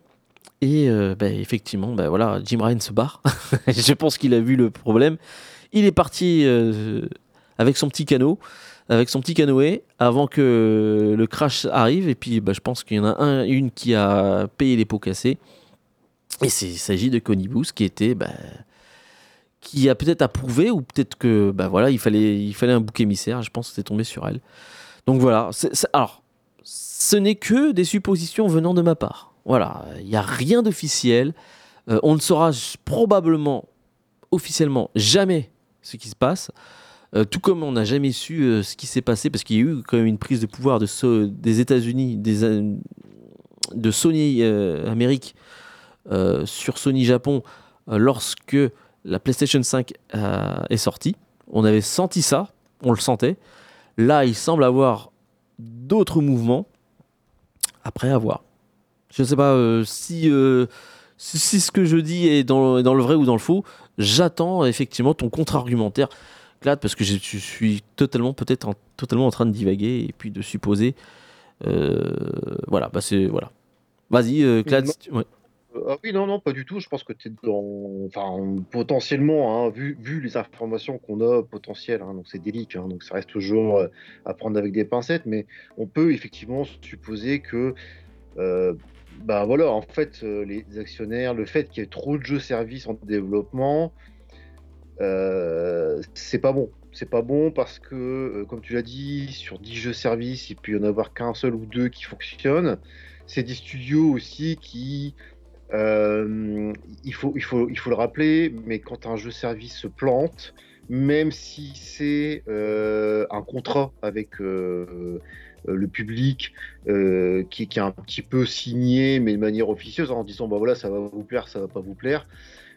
Et euh, ben, effectivement, voilà, Jim Ryan se barre. je pense qu'il a vu le problème. Il est parti euh, avec son petit canot, avec son petit canoë, avant que le crash arrive. Et puis, ben, je pense qu'il y en a un, une qui a payé les pots cassés. Et il s'agit de Connie Booth, qui était, ben, qui a peut-être approuvé, ou peut-être que, ben voilà, il fallait, un bouc émissaire. Je pense que c'est tombé sur elle. Donc voilà. alors, ce n'est que des suppositions venant de ma part. Voilà, il n'y a rien d'officiel. Euh, on ne saura probablement officiellement jamais ce qui se passe. Euh, tout comme on n'a jamais su euh, ce qui s'est passé, parce qu'il y a eu quand même une prise de pouvoir des États-Unis, euh, de Sony Amérique sur Sony Japon lorsque la PlayStation 5 euh, est sortie. On avait senti ça, on le sentait. Là, il semble avoir d'autres mouvements. Après, à voir. Je ne sais pas si, si, ce que je dis est dans le vrai ou dans le faux. J'attends effectivement ton contre-argumentaire, Clad, parce que je, suis totalement peut-être en, totalement en train de divaguer et puis de supposer. Euh, voilà, bah c'est voilà. Vas-y, euh, Clad. Si tu- ouais. Euh, Ah oui, non, non, pas du tout. Je pense que tu es dans. Enfin, potentiellement, hein, vu, vu les informations qu'on a potentielles, hein, donc c'est délicat, hein, donc ça reste toujours euh, à prendre avec des pincettes, mais on peut effectivement supposer que. Bah voilà, en fait, euh, les actionnaires, le fait qu'il y ait trop de jeux services en développement, euh, c'est pas bon. C'est pas bon parce que, comme tu l'as dit, sur 10 jeux services, il peut y en avoir qu'un seul ou deux qui fonctionnent. C'est des studios aussi qui, il, faut, le rappeler, mais quand un jeu service se plante, même si c'est un contrat avec le public euh, qui, qui est un petit peu signé, mais de manière officieuse, en disant bah voilà, ça va vous plaire, ça va pas vous plaire,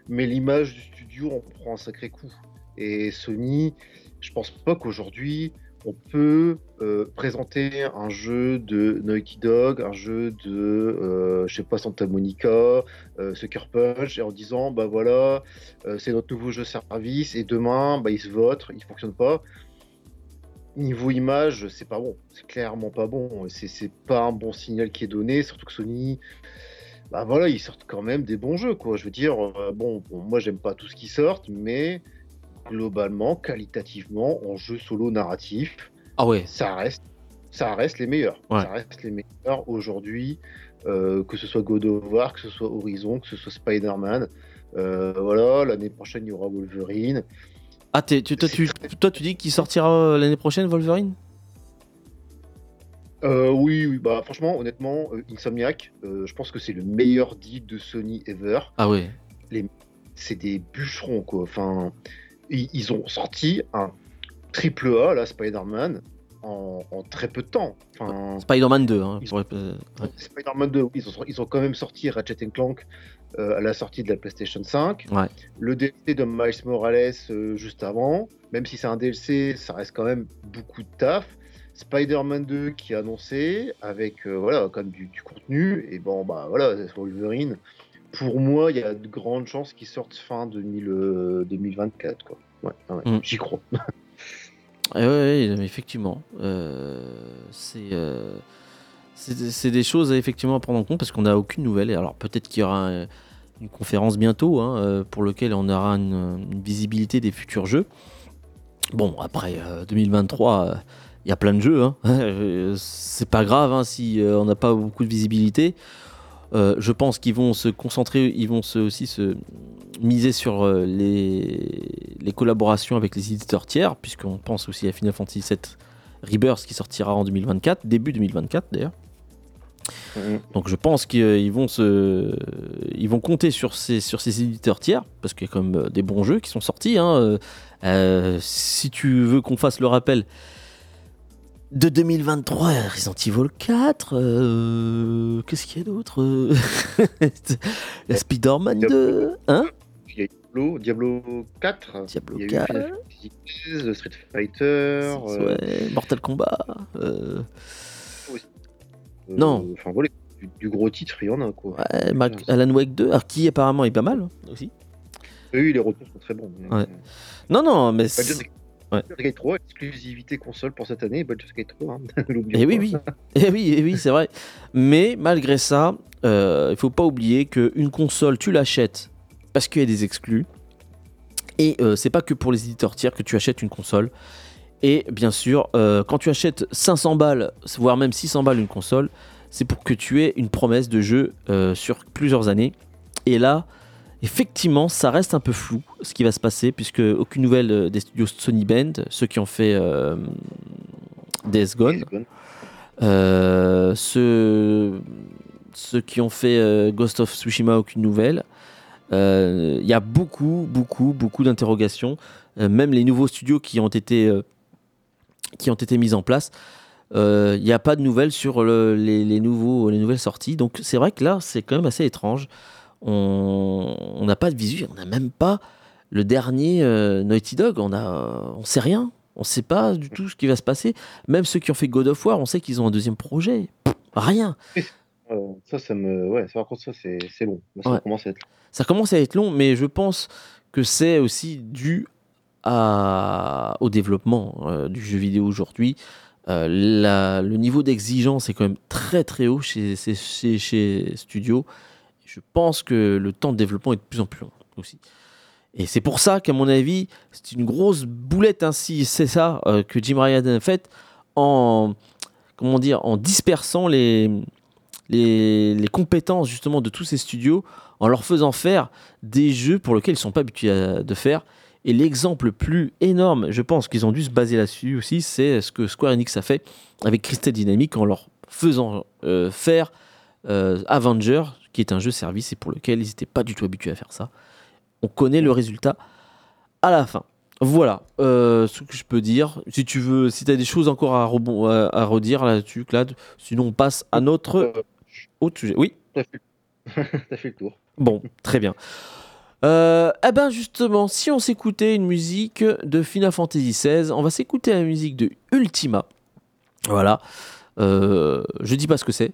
mais l'image du studio en prend un sacré coup. Et Sony, je pense pas qu'aujourd'hui on peut euh, présenter un jeu de Naughty Dog, un jeu de, euh, je sais pas, Santa Monica, euh, Sucker Punch, et en disant, bah voilà, euh, c'est notre nouveau jeu service, et demain, bah, il se vote, il fonctionne pas. Niveau image, c'est pas bon, c'est clairement pas bon, c'est pas un bon signal qui est donné, surtout que Sony, bah voilà, ils sortent quand même des bons jeux, quoi. Je veux dire, euh, bon, bon, moi j'aime pas tout ce qui sort, mais globalement, qualitativement, en jeu solo narratif, Ah ouais. ça reste, ça reste les meilleurs. Ouais. Ça reste les meilleurs aujourd'hui, euh, que ce soit God of War, que ce soit Horizon, que ce soit Spider-Man. Euh, voilà, l'année prochaine il y aura Wolverine. Ah, t'es- tu, toi, tu, toi, tu dis qu'il sortira euh, l'année prochaine, Wolverine? Euh, oui, oui, bah franchement, honnêtement, euh, Insomniac, euh, je pense que c'est le meilleur deal de Sony ever. Ah ouais. C'est des bûcherons quoi. Enfin, ils, ils ont sorti un triple A, là, Spider-Man, en, en très peu de temps. Enfin, Spider-Man 2. Hein, pour- euh, ouais. Spider-Man 2, oui, ils ont, ils ont quand même sorti Ratchet Clank euh, à la sortie de la PlayStation 5. Ouais. Le DLC de Miles Morales euh, juste avant, même si c'est un DLC, ça reste quand même beaucoup de taf. Spider-Man 2 qui est annoncé avec euh, voilà comme du, du contenu et bon bah voilà Wolverine. Pour moi, il y a de grandes chances qu'il sorte fin 2000, euh, 2024 quoi. Ouais, ouais, Mm. j'y crois. Ouais, mais effectivement. euh, c'est euh, c'est des choses effectivement à prendre en compte parce qu'on n'a aucune nouvelle. Alors peut-être qu'il y aura euh, une conférence bientôt hein, pour laquelle on aura une, visibilité des futurs jeux. Bon, après euh, 2023, euh, il y a plein de jeux. Hein. C'est pas grave hein, si on n'a pas beaucoup de visibilité. Je pense qu'ils vont se concentrer, ils vont se, aussi se miser sur euh, les, les collaborations avec les éditeurs tiers, puisqu'on pense aussi à Final Fantasy VII Rebirth qui sortira en 2024, début 2024 d'ailleurs. Mm. Donc je pense qu'ils vont se, ils vont compter sur ces, sur ces éditeurs tiers parce qu'il y a quand même euh, des bons jeux qui sont sortis. hein. Euh, euh, si tu veux qu'on fasse le rappel, De 2023, Resident Evil 4. euh, Qu'est-ce qu'il y a d'autre? Euh, La Spider-Man 2. Hein? Il y a Diablo, Diablo 4. Diablo il y a 4. eu Final Street Fighter. euh, Ouais, Mortal Kombat. euh, euh, non. Enfin voilà, du, du gros titre, il y en a quoi. ouais, Mac- Alan Wake 2, alors, qui apparemment est pas mal aussi. Oui, les retours sont très bons. Ouais. Non, non, mais. Baldur's Gate- Ouais. Baldur's Gate 3, exclusivité console pour cette année, Baldur's Gate 3, hein, n'oublions Eh oui, oui. Eh oui, eh oui, c'est vrai. Mais malgré ça, euh, il faut pas oublier qu'une console, tu l'achètes parce qu'il y a des exclus. Et euh, c'est pas que pour les éditeurs tiers que tu achètes une console. Et bien sûr, euh, quand tu achètes 500 balles, voire même 600 balles une console, c'est pour que tu aies une promesse de jeu euh, sur plusieurs années. Et là, effectivement, ça reste un peu flou ce qui va se passer, puisque aucune nouvelle des studios Sony Band, ceux qui ont fait Days Gone, ceux, ceux qui ont fait Ghost of Tsushima, aucune nouvelle. Euh, Il y a beaucoup, beaucoup, beaucoup d'interrogations. Euh, même les nouveaux studios qui ont été, euh, qui ont été mis en place, euh, il n'y a pas de nouvelles sur le- les, nouveaux, les nouvelles sorties. Donc c'est vrai que là, c'est quand même assez étrange. On n'a pas de visu, on n'a même pas le dernier euh, Naughty Dog. On a, on sait rien. On sait pas du tout ce qui va se passer. Même ceux qui ont fait God of War, on sait qu'ils ont un deuxième projet. Rien. Euh, ça, ça me. Ouais, ça, par contre, ça, c'est c'est long. Ça Ouais. commence à être. Ça commence à être long, mais je pense que c'est aussi dû à- au développement euh, du jeu vidéo aujourd'hui. Euh, la- le niveau d'exigence est quand même très très haut chez, chez, chez, chez Studio. Je pense que le temps de développement est de plus en plus long aussi. Et c'est pour ça qu'à mon avis, c'est une grosse boulette ainsi, c'est ça euh, que Jim Ryan a fait en comment dire en dispersant les, les, compétences justement de tous ces studios en leur faisant faire des jeux pour lesquels ils sont pas habitués à, de faire. Et l'exemple le plus énorme, je pense qu'ils ont dû se baser là-dessus aussi, c'est ce que Square Enix a fait avec Crystal Dynamics en leur faisant euh, faire euh, Avenger, qui est un jeu service et pour lequel ils n'étaient pas du tout habitués à faire ça. On connaît le résultat à la fin. Voilà euh, ce que je peux dire. Si tu veux, si tu as des choses encore à redire là-dessus, Clad, sinon on passe à notre Euh, autre sujet. Oui T'as fait... fait le tour. Bon, très bien. Euh, eh ben justement, si on s'écoutait une musique de Final Fantasy XVI, on va s'écouter la musique de Ultima. Voilà. Euh, je dis pas ce que c'est.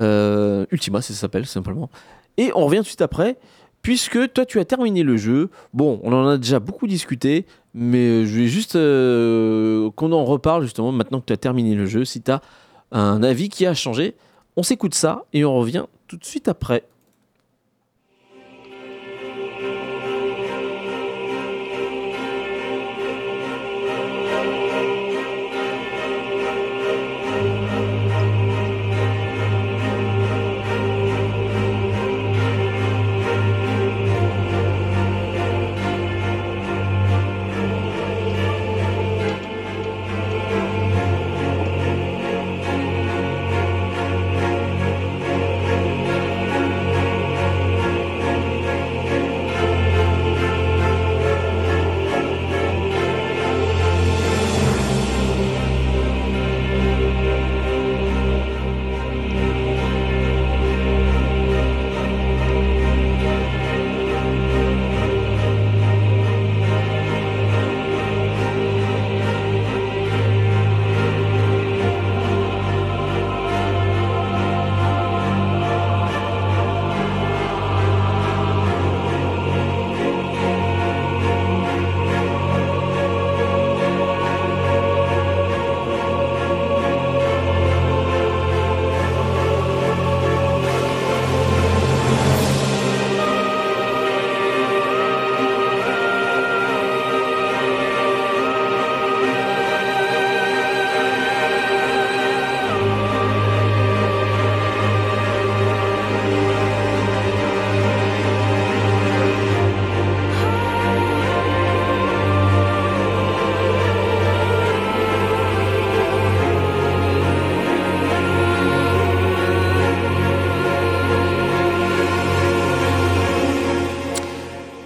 Euh, Ultima, c'est ça s'appelle simplement. Et on revient tout de suite après, puisque toi tu as terminé le jeu. Bon, on en a déjà beaucoup discuté, mais je vais juste euh, qu'on en reparle justement maintenant que tu as terminé le jeu. Si tu as un avis qui a changé, on s'écoute ça et on revient tout de suite après.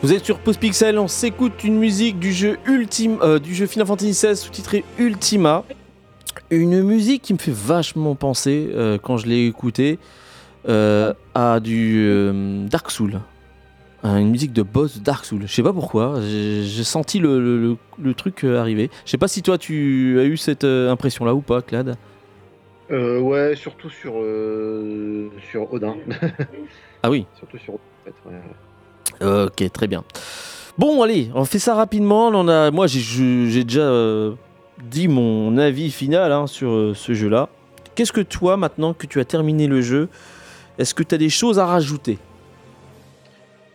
Vous êtes sur Pause Pixel, on s'écoute une musique du jeu Ultime, euh, du jeu Final Fantasy XVI sous-titré Ultima. Une musique qui me fait vachement penser, euh, quand je l'ai écoutée, euh, à du Dark Soul. Euh, Une musique de boss Dark Soul. Je sais pas pourquoi, j'ai senti le, le- le- le truc arriver. Je sais pas si toi tu as eu cette euh, impression-là ou pas, Clad. Euh, ouais, surtout sur, sur Odin. Ah oui, surtout sur Odin, en fait, ouais. Ok, très bien. Bon, allez, on fait ça rapidement. On moi, j'ai- déjà euh, dit mon avis final hein, sur euh, ce jeu-là. Qu'est-ce que toi, maintenant que tu as terminé le jeu, est-ce que tu as des choses à rajouter?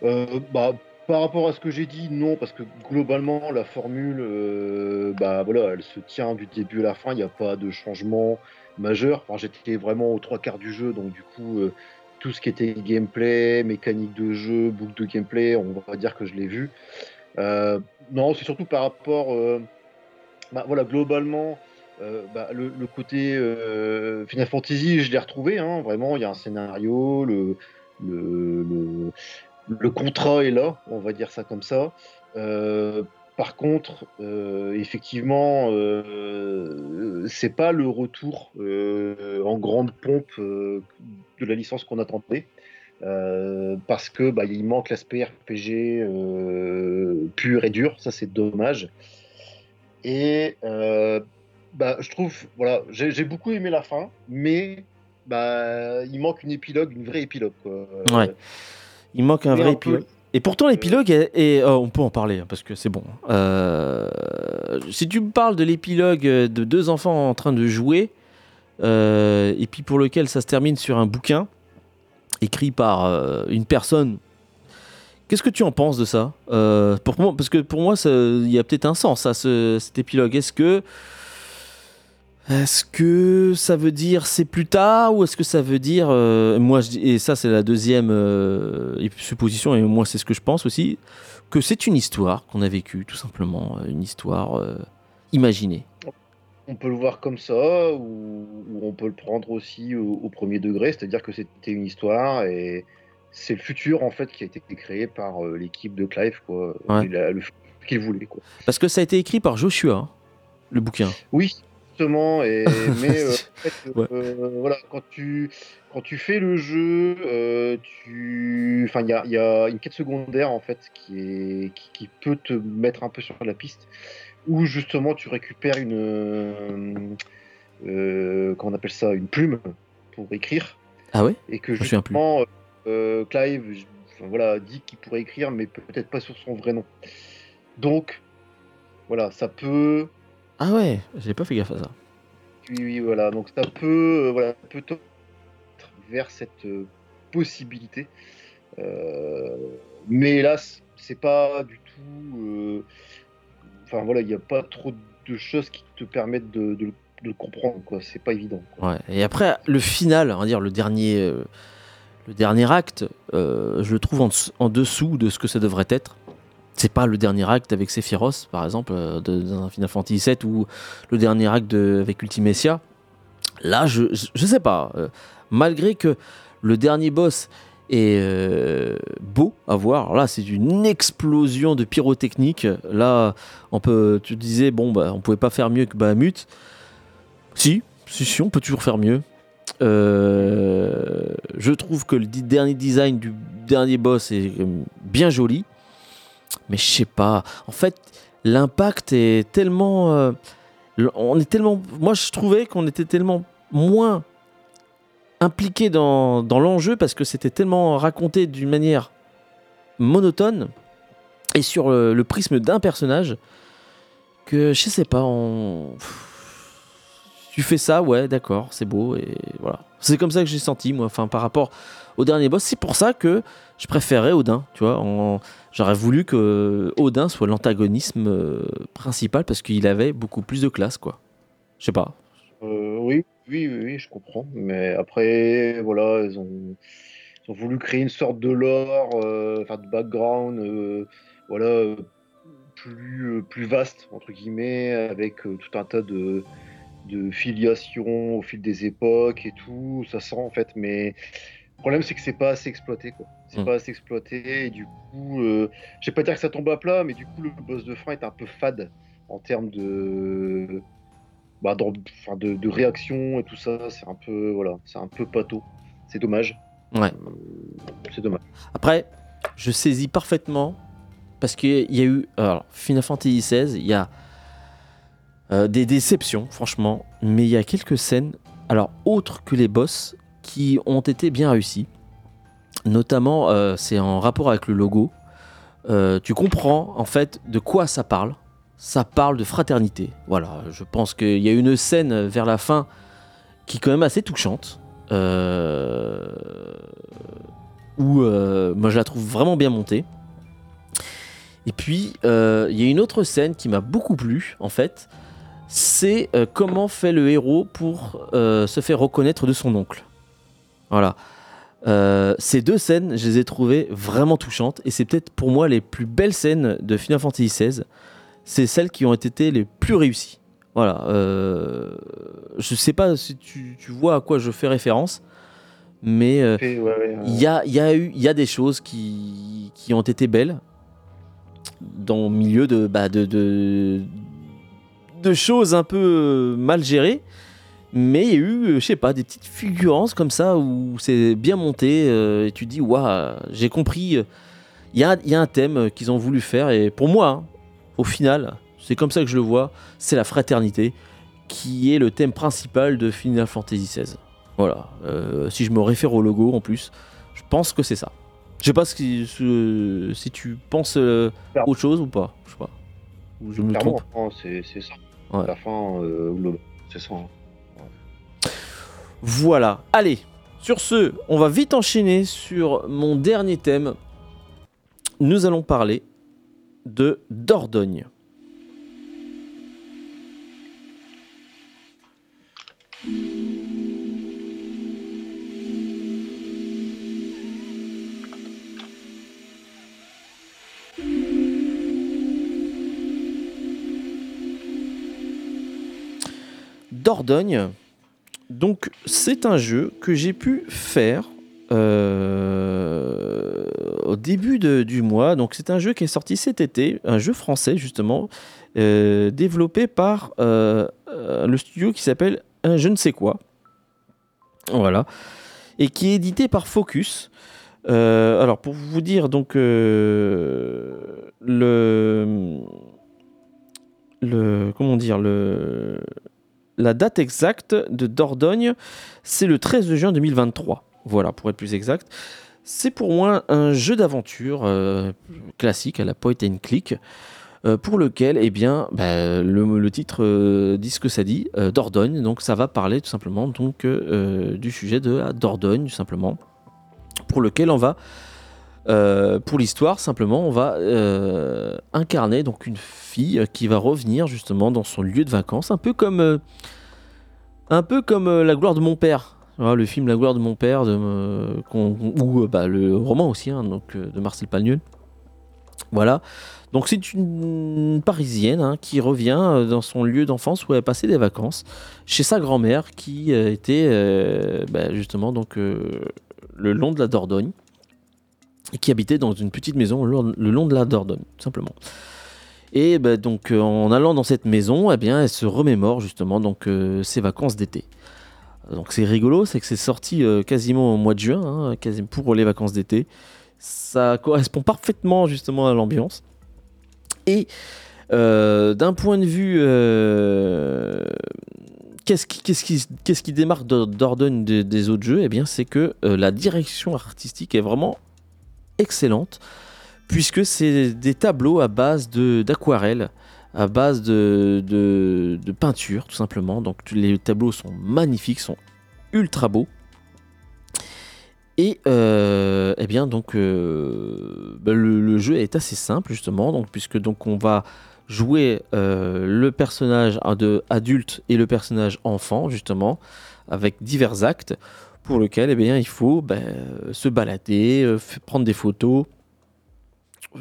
Euh, bah, par rapport à ce que j'ai dit, non, parce que globalement, la formule, bah voilà, elle se tient du début à la fin. Il n'y a pas de changement majeur. Enfin, j'étais vraiment aux trois quarts du jeu, donc du coup, tout ce qui était gameplay, mécanique de jeu, boucle de gameplay, on va dire que je l'ai vu. Euh, non, c'est surtout par rapport, euh, bah, voilà, globalement. euh, bah, le, côté Final Fantasy, je l'ai retrouvé, hein, vraiment, il y a un scénario, le, le, le, le contrat est là, on va dire ça comme ça. Par contre, euh, effectivement, euh, c'est pas le retour euh, en grande pompe euh, de la licence qu'on attendait. Parce que bah, il manque l'aspect RPG pur et dur, ça c'est dommage. Et bah, je trouve, voilà, j'ai beaucoup aimé la fin, mais bah, il manque une épilogue, une vraie épilogue. Quoi. Ouais. Il manque un Mais vrai un peu- épilogue. Et pourtant, l'épilogue, est, oh, on peut en parler, hein, parce que c'est bon. Euh, si tu me parles de l'épilogue de deux enfants en train de jouer, euh, et puis pour lequel ça se termine sur un bouquin, écrit par euh, une personne, qu'est-ce que tu en penses de ça? Euh, Parce que pour moi, il y a peut-être un sens à ce, cet épilogue. Est-ce que... Est-ce que ça veut dire c'est plus tard ou est-ce que ça veut dire euh, moi je et ça c'est la deuxième euh, supposition et moi c'est ce que je pense aussi que c'est une histoire qu'on a vécue tout simplement euh, une histoire euh, imaginée. On peut le voir comme ça, ou, ou on peut le prendre aussi au, au premier degré, c'est-à-dire que c'était une histoire et c'est le futur en fait qui a été créé par l'équipe de Clive, quoi. Ouais. Le qu'il voulait, quoi. Parce que ça a été écrit par Joshua hein, le bouquin. Oui, et, mais euh, en fait, Ouais. euh, voilà, quand tu, quand tu fais le jeu, euh, tu... enfin, il y a, y a une quête secondaire en fait qui, est, qui, qui peut te mettre un peu sur la piste, où justement tu récupères une, euh, euh, comment on appelle ça, une plume pour écrire, Ah ouais? Et que Je justement euh, Clive, enfin, voilà, dit qu'il pourrait écrire, mais peut-être pas sur son vrai nom. Donc, voilà, ça peut Ah ouais, j'ai pas fait gaffe à ça. Oui, oui, voilà. Donc ça peut, euh, voilà, peut vers cette euh, possibilité. Euh, mais hélas, c'est pas du tout. euh, Enfin voilà, il n'y a pas trop de choses qui te permettent de, de le- de le comprendre, quoi. C'est pas évident. quoi. Ouais. Et après le final, on va dire le dernier le dernier acte, je le trouve en dessous de ce que ça devrait être. C'est pas le dernier acte avec Sephiroth, par exemple, euh, de- dans Final Fantasy VII ou le dernier acte avec Ultimecia. Là, je, je, sais pas. euh, malgré que le dernier boss est euh, beau à voir, là, c'est une explosion de pyrotechnique. Là, on peut, tu disais, bon, bah, on pouvait pas faire mieux que Bahamut. Si, si, si, on peut toujours faire mieux. Je trouve que le dernier design du dernier boss est bien joli, mais je sais pas. En fait, l'impact est tellement, euh, on est tellement. Moi, je trouvais qu'on était tellement moins impliqué dans, l'enjeu parce que c'était tellement raconté d'une manière monotone et sur le, prisme d'un personnage que je sais pas. On... Tu fais ça, ouais, d'accord, c'est beau et voilà. C'est comme ça que j'ai senti moi. Enfin, par rapport au dernier boss, c'est pour ça que je préférais Odin. Tu vois, j'aurais voulu que Odin soit l'antagonisme euh, principal parce qu'il avait beaucoup plus de classe, quoi. Je sais pas. Euh, oui, oui, oui, je comprends. Mais après, voilà, ils ont, voulu créer une sorte de lore, euh, enfin de background, voilà, plus, plus vaste, entre guillemets, avec tout un tas de, de filiations au fil des époques et tout. Ça sent en fait, mais le problème c'est que c'est pas assez exploité, quoi. C'est Mm. pas assez exploité, et du coup, euh, je vais pas dire que ça tombe à plat, mais du coup, le boss de fin est un peu fade en termes de bah, enfin, de, de réaction et tout ça, c'est un peu voilà, c'est un peu pato. C'est dommage. Ouais. Euh, c'est dommage. Après, je saisis parfaitement parce qu'il y a eu alors, Final Fantasy XVI, il y a euh, des déceptions, franchement, mais il y a quelques scènes, alors autres que les boss, qui ont été bien réussies. Notamment, euh, c'est en rapport avec le logo. Euh, tu comprends en fait de quoi ça parle. Ça parle de fraternité. Voilà, je pense qu'il y a une scène vers la fin qui est quand même assez touchante. Euh, où moi je la trouve vraiment bien montée. Et puis, il y a une autre scène qui m'a beaucoup plu, en fait. C'est comment fait le héros pour se faire reconnaître de son oncle. Voilà. Euh, ces deux scènes, je les ai trouvées vraiment touchantes et c'est peut-être pour moi les plus belles scènes de Final Fantasy XVI. C'est celles qui ont été les plus réussies. Voilà. Euh, je sais pas si tu, vois à quoi je fais référence, mais euh, il y, a, y, a eu, y a des choses qui, qui ont été belles dans le milieu de, bah, de, de, de choses un peu mal gérées. Mais il y a eu, euh, je sais pas, des petites fulgurances comme ça où c'est bien monté euh, et tu dis, waouh, j'ai compris. Euh, il y, a, y, a, un thème qu'ils ont voulu faire et pour moi, hein, au final, c'est comme ça que je le vois, c'est la fraternité qui est le thème principal de Final Fantasy XVI. Voilà. si je me réfère au logo en plus, je pense que c'est ça. Je sais pas si, si tu penses autre chose ou pas. Je sais pas. Ou je me trompe. C'est ça. La fin, c'est ça. Hein. Voilà. Allez, sur ce, on va vite enchaîner sur mon dernier thème. Nous allons parler de Dordogne. Dordogne, donc c'est un jeu que j'ai pu faire euh, au début du mois. Donc c'est un jeu qui est sorti cet été, un jeu français justement, euh, développé par euh, le studio qui s'appelle Un je ne sais quoi. Voilà. Et qui est édité par Focus. alors pour vous dire donc le le comment dire le la date exacte de Dordogne, c'est le 13 juin 2023. Voilà, pour être plus exact. C'est pour moi un jeu d'aventure euh, classique à la point and click. Euh, pour lequel, eh bien, bah, le, titre euh, dit ce que ça dit, Dordogne. Donc, ça va parler tout simplement du sujet de Dordogne, simplement, pour lequel on va euh, pour l'histoire, simplement, on va euh, incarner donc une fille qui va revenir justement dans son lieu de vacances, un peu comme, euh, un peu comme La gloire de mon père. le film La gloire de mon père, ou bah, le roman aussi, hein, donc, de Marcel Pagnol. Voilà. Donc c'est une Parisienne hein, qui revient dans son lieu d'enfance où elle a passé des vacances chez sa grand-mère qui était bah, justement donc le long de la Dordogne qui habitait dans une petite maison le long de la Dordogne, simplement. Et bah, donc euh, en allant dans cette maison, eh bien, elle se remémore justement donc euh, ses vacances d'été. Donc c'est rigolo, c'est que c'est sorti euh, quasiment au mois de juin, hein, pour les vacances d'été. Ça correspond parfaitement justement à l'ambiance. Et d'un point de vue, qu'est-ce qui, qu'est-ce qui, qu'est-ce qui démarque Dordogne des, des autres jeux? Eh bien, c'est que la direction artistique est vraiment excellente, puisque c'est des tableaux à base d'aquarelle, à base de, peinture, tout simplement. Donc les tableaux sont magnifiques, sont ultra beaux. Et euh, eh bien donc euh, bah, le, jeu est assez simple justement donc puisque donc on va jouer euh, le personnage adulte et le personnage enfant justement avec divers actes pour lequel eh bien, il faut ben, se balader, euh, prendre des photos,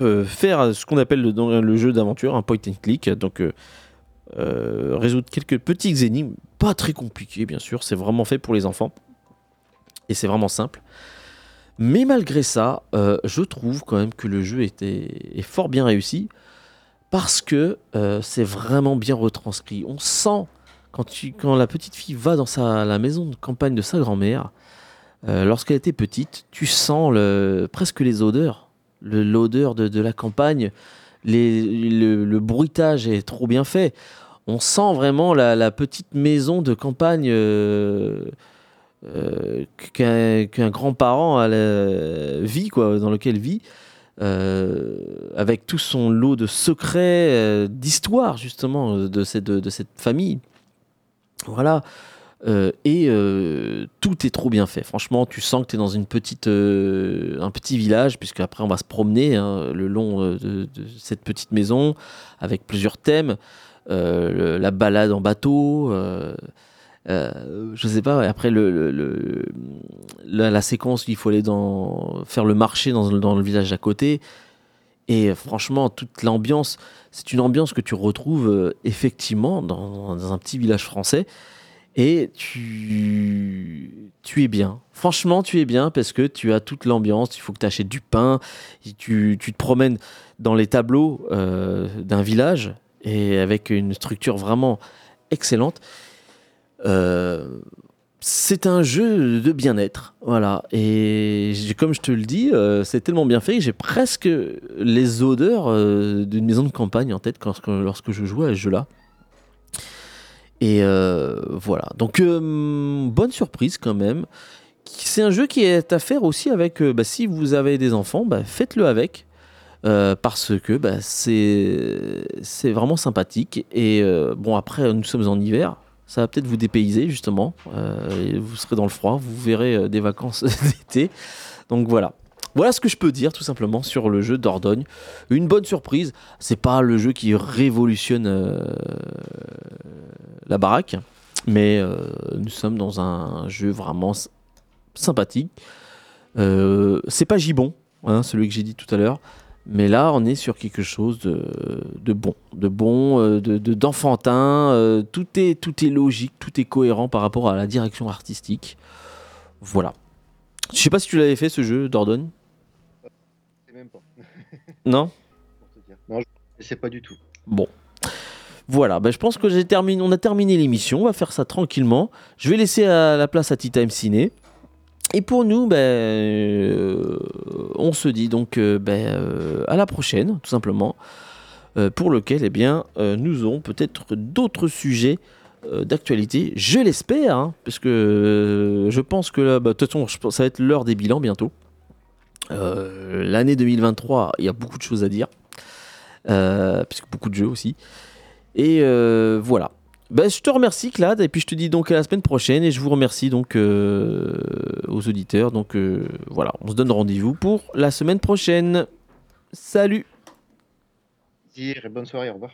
euh, faire ce qu'on appelle le, dans le jeu d'aventure un point and click, donc euh, résoudre quelques petits énigmes, pas très compliqués bien sûr, c'est vraiment fait pour les enfants et c'est vraiment simple. Mais malgré ça, je trouve quand même que le jeu était, est fort bien réussi parce que c'est vraiment bien retranscrit. On sent quand, tu, quand la petite fille va dans sa, la maison de campagne de sa grand-mère, euh, lorsqu'elle était petite, tu sens le, presque les odeurs, l'odeur de, de la campagne, le, le bruitage est trop bien fait. On sent vraiment la, la petite maison de campagne euh, euh, qu'un grand-parent vit, quoi, dans lequel vit. euh, avec tout son lot de secrets, euh, d'histoires justement de cette, de cette famille. Voilà. Euh, et euh, tout est trop bien fait. Franchement, tu sens que tu es dans une petite, euh, un petit village, puisque après on va se promener hein, le long de, cette petite maison avec plusieurs thèmes. La balade en bateau, je sais pas. Après la séquence où il faut aller dans, faire le marché dans, dans le village à côté. Et franchement, toute l'ambiance, c'est une ambiance que tu retrouves euh, effectivement dans, un petit village français. Et tu, es bien. Franchement, tu es bien parce que tu as toute l'ambiance. Il faut que tu achètes du pain. tu te promènes dans les tableaux euh, d'un village et avec une structure vraiment excellente. Euh, c'est un jeu de bien-être, voilà. Et comme je te le dis, euh, c'est tellement bien fait que j'ai presque les odeurs euh, d'une maison de campagne en tête lorsque je joue à ce jeu-là. Et euh, voilà. Donc, bonne surprise quand même. C'est un jeu qui est à faire aussi avec. bah, si vous avez des enfants, bah, faites-le avec. parce que bah, c'est vraiment sympathique. Et bon, après, nous sommes en hiver. Ça va peut-être vous dépayser, justement. Euh, vous serez dans le froid. Vous verrez euh, des vacances d'été. Donc voilà. Voilà ce que je peux dire tout simplement sur le jeu Dordogne. Une bonne surprise. C'est pas le jeu qui révolutionne euh, la baraque, mais nous sommes dans un jeu vraiment sympathique. C'est pas Gibon, hein, celui que j'ai dit tout à l'heure, mais là on est sur quelque chose de, de bon, de bon, euh, de de- d'enfantin. euh, tout est tout est logique, tout est cohérent par rapport à la direction artistique. Voilà. Je sais pas si tu l'avais fait ce jeu Dordogne. Même pas. Non? Non, je sais pas du tout. Bon. Voilà, ben, je pense que j'ai terminé, on a terminé l'émission, on va faire ça tranquillement. Je vais laisser à la place à Tea Time Ciné. Et pour nous, ben, euh, on se dit donc euh, ben, euh, à la prochaine, tout simplement, pour lequel eh bien, nous aurons peut-être d'autres sujets d'actualité, je l'espère, hein, parce que je pense que là, bah, de toute façon, ça va être l'heure des bilans bientôt. L'année 2023, il y a beaucoup de choses à dire, puisque beaucoup de jeux aussi. Et voilà. Ben, je te remercie Clad et puis je te dis donc à la semaine prochaine et je vous remercie donc euh, aux auditeurs. Donc euh, voilà, on se donne rendez-vous pour la semaine prochaine. Salut et bonne soirée, au revoir.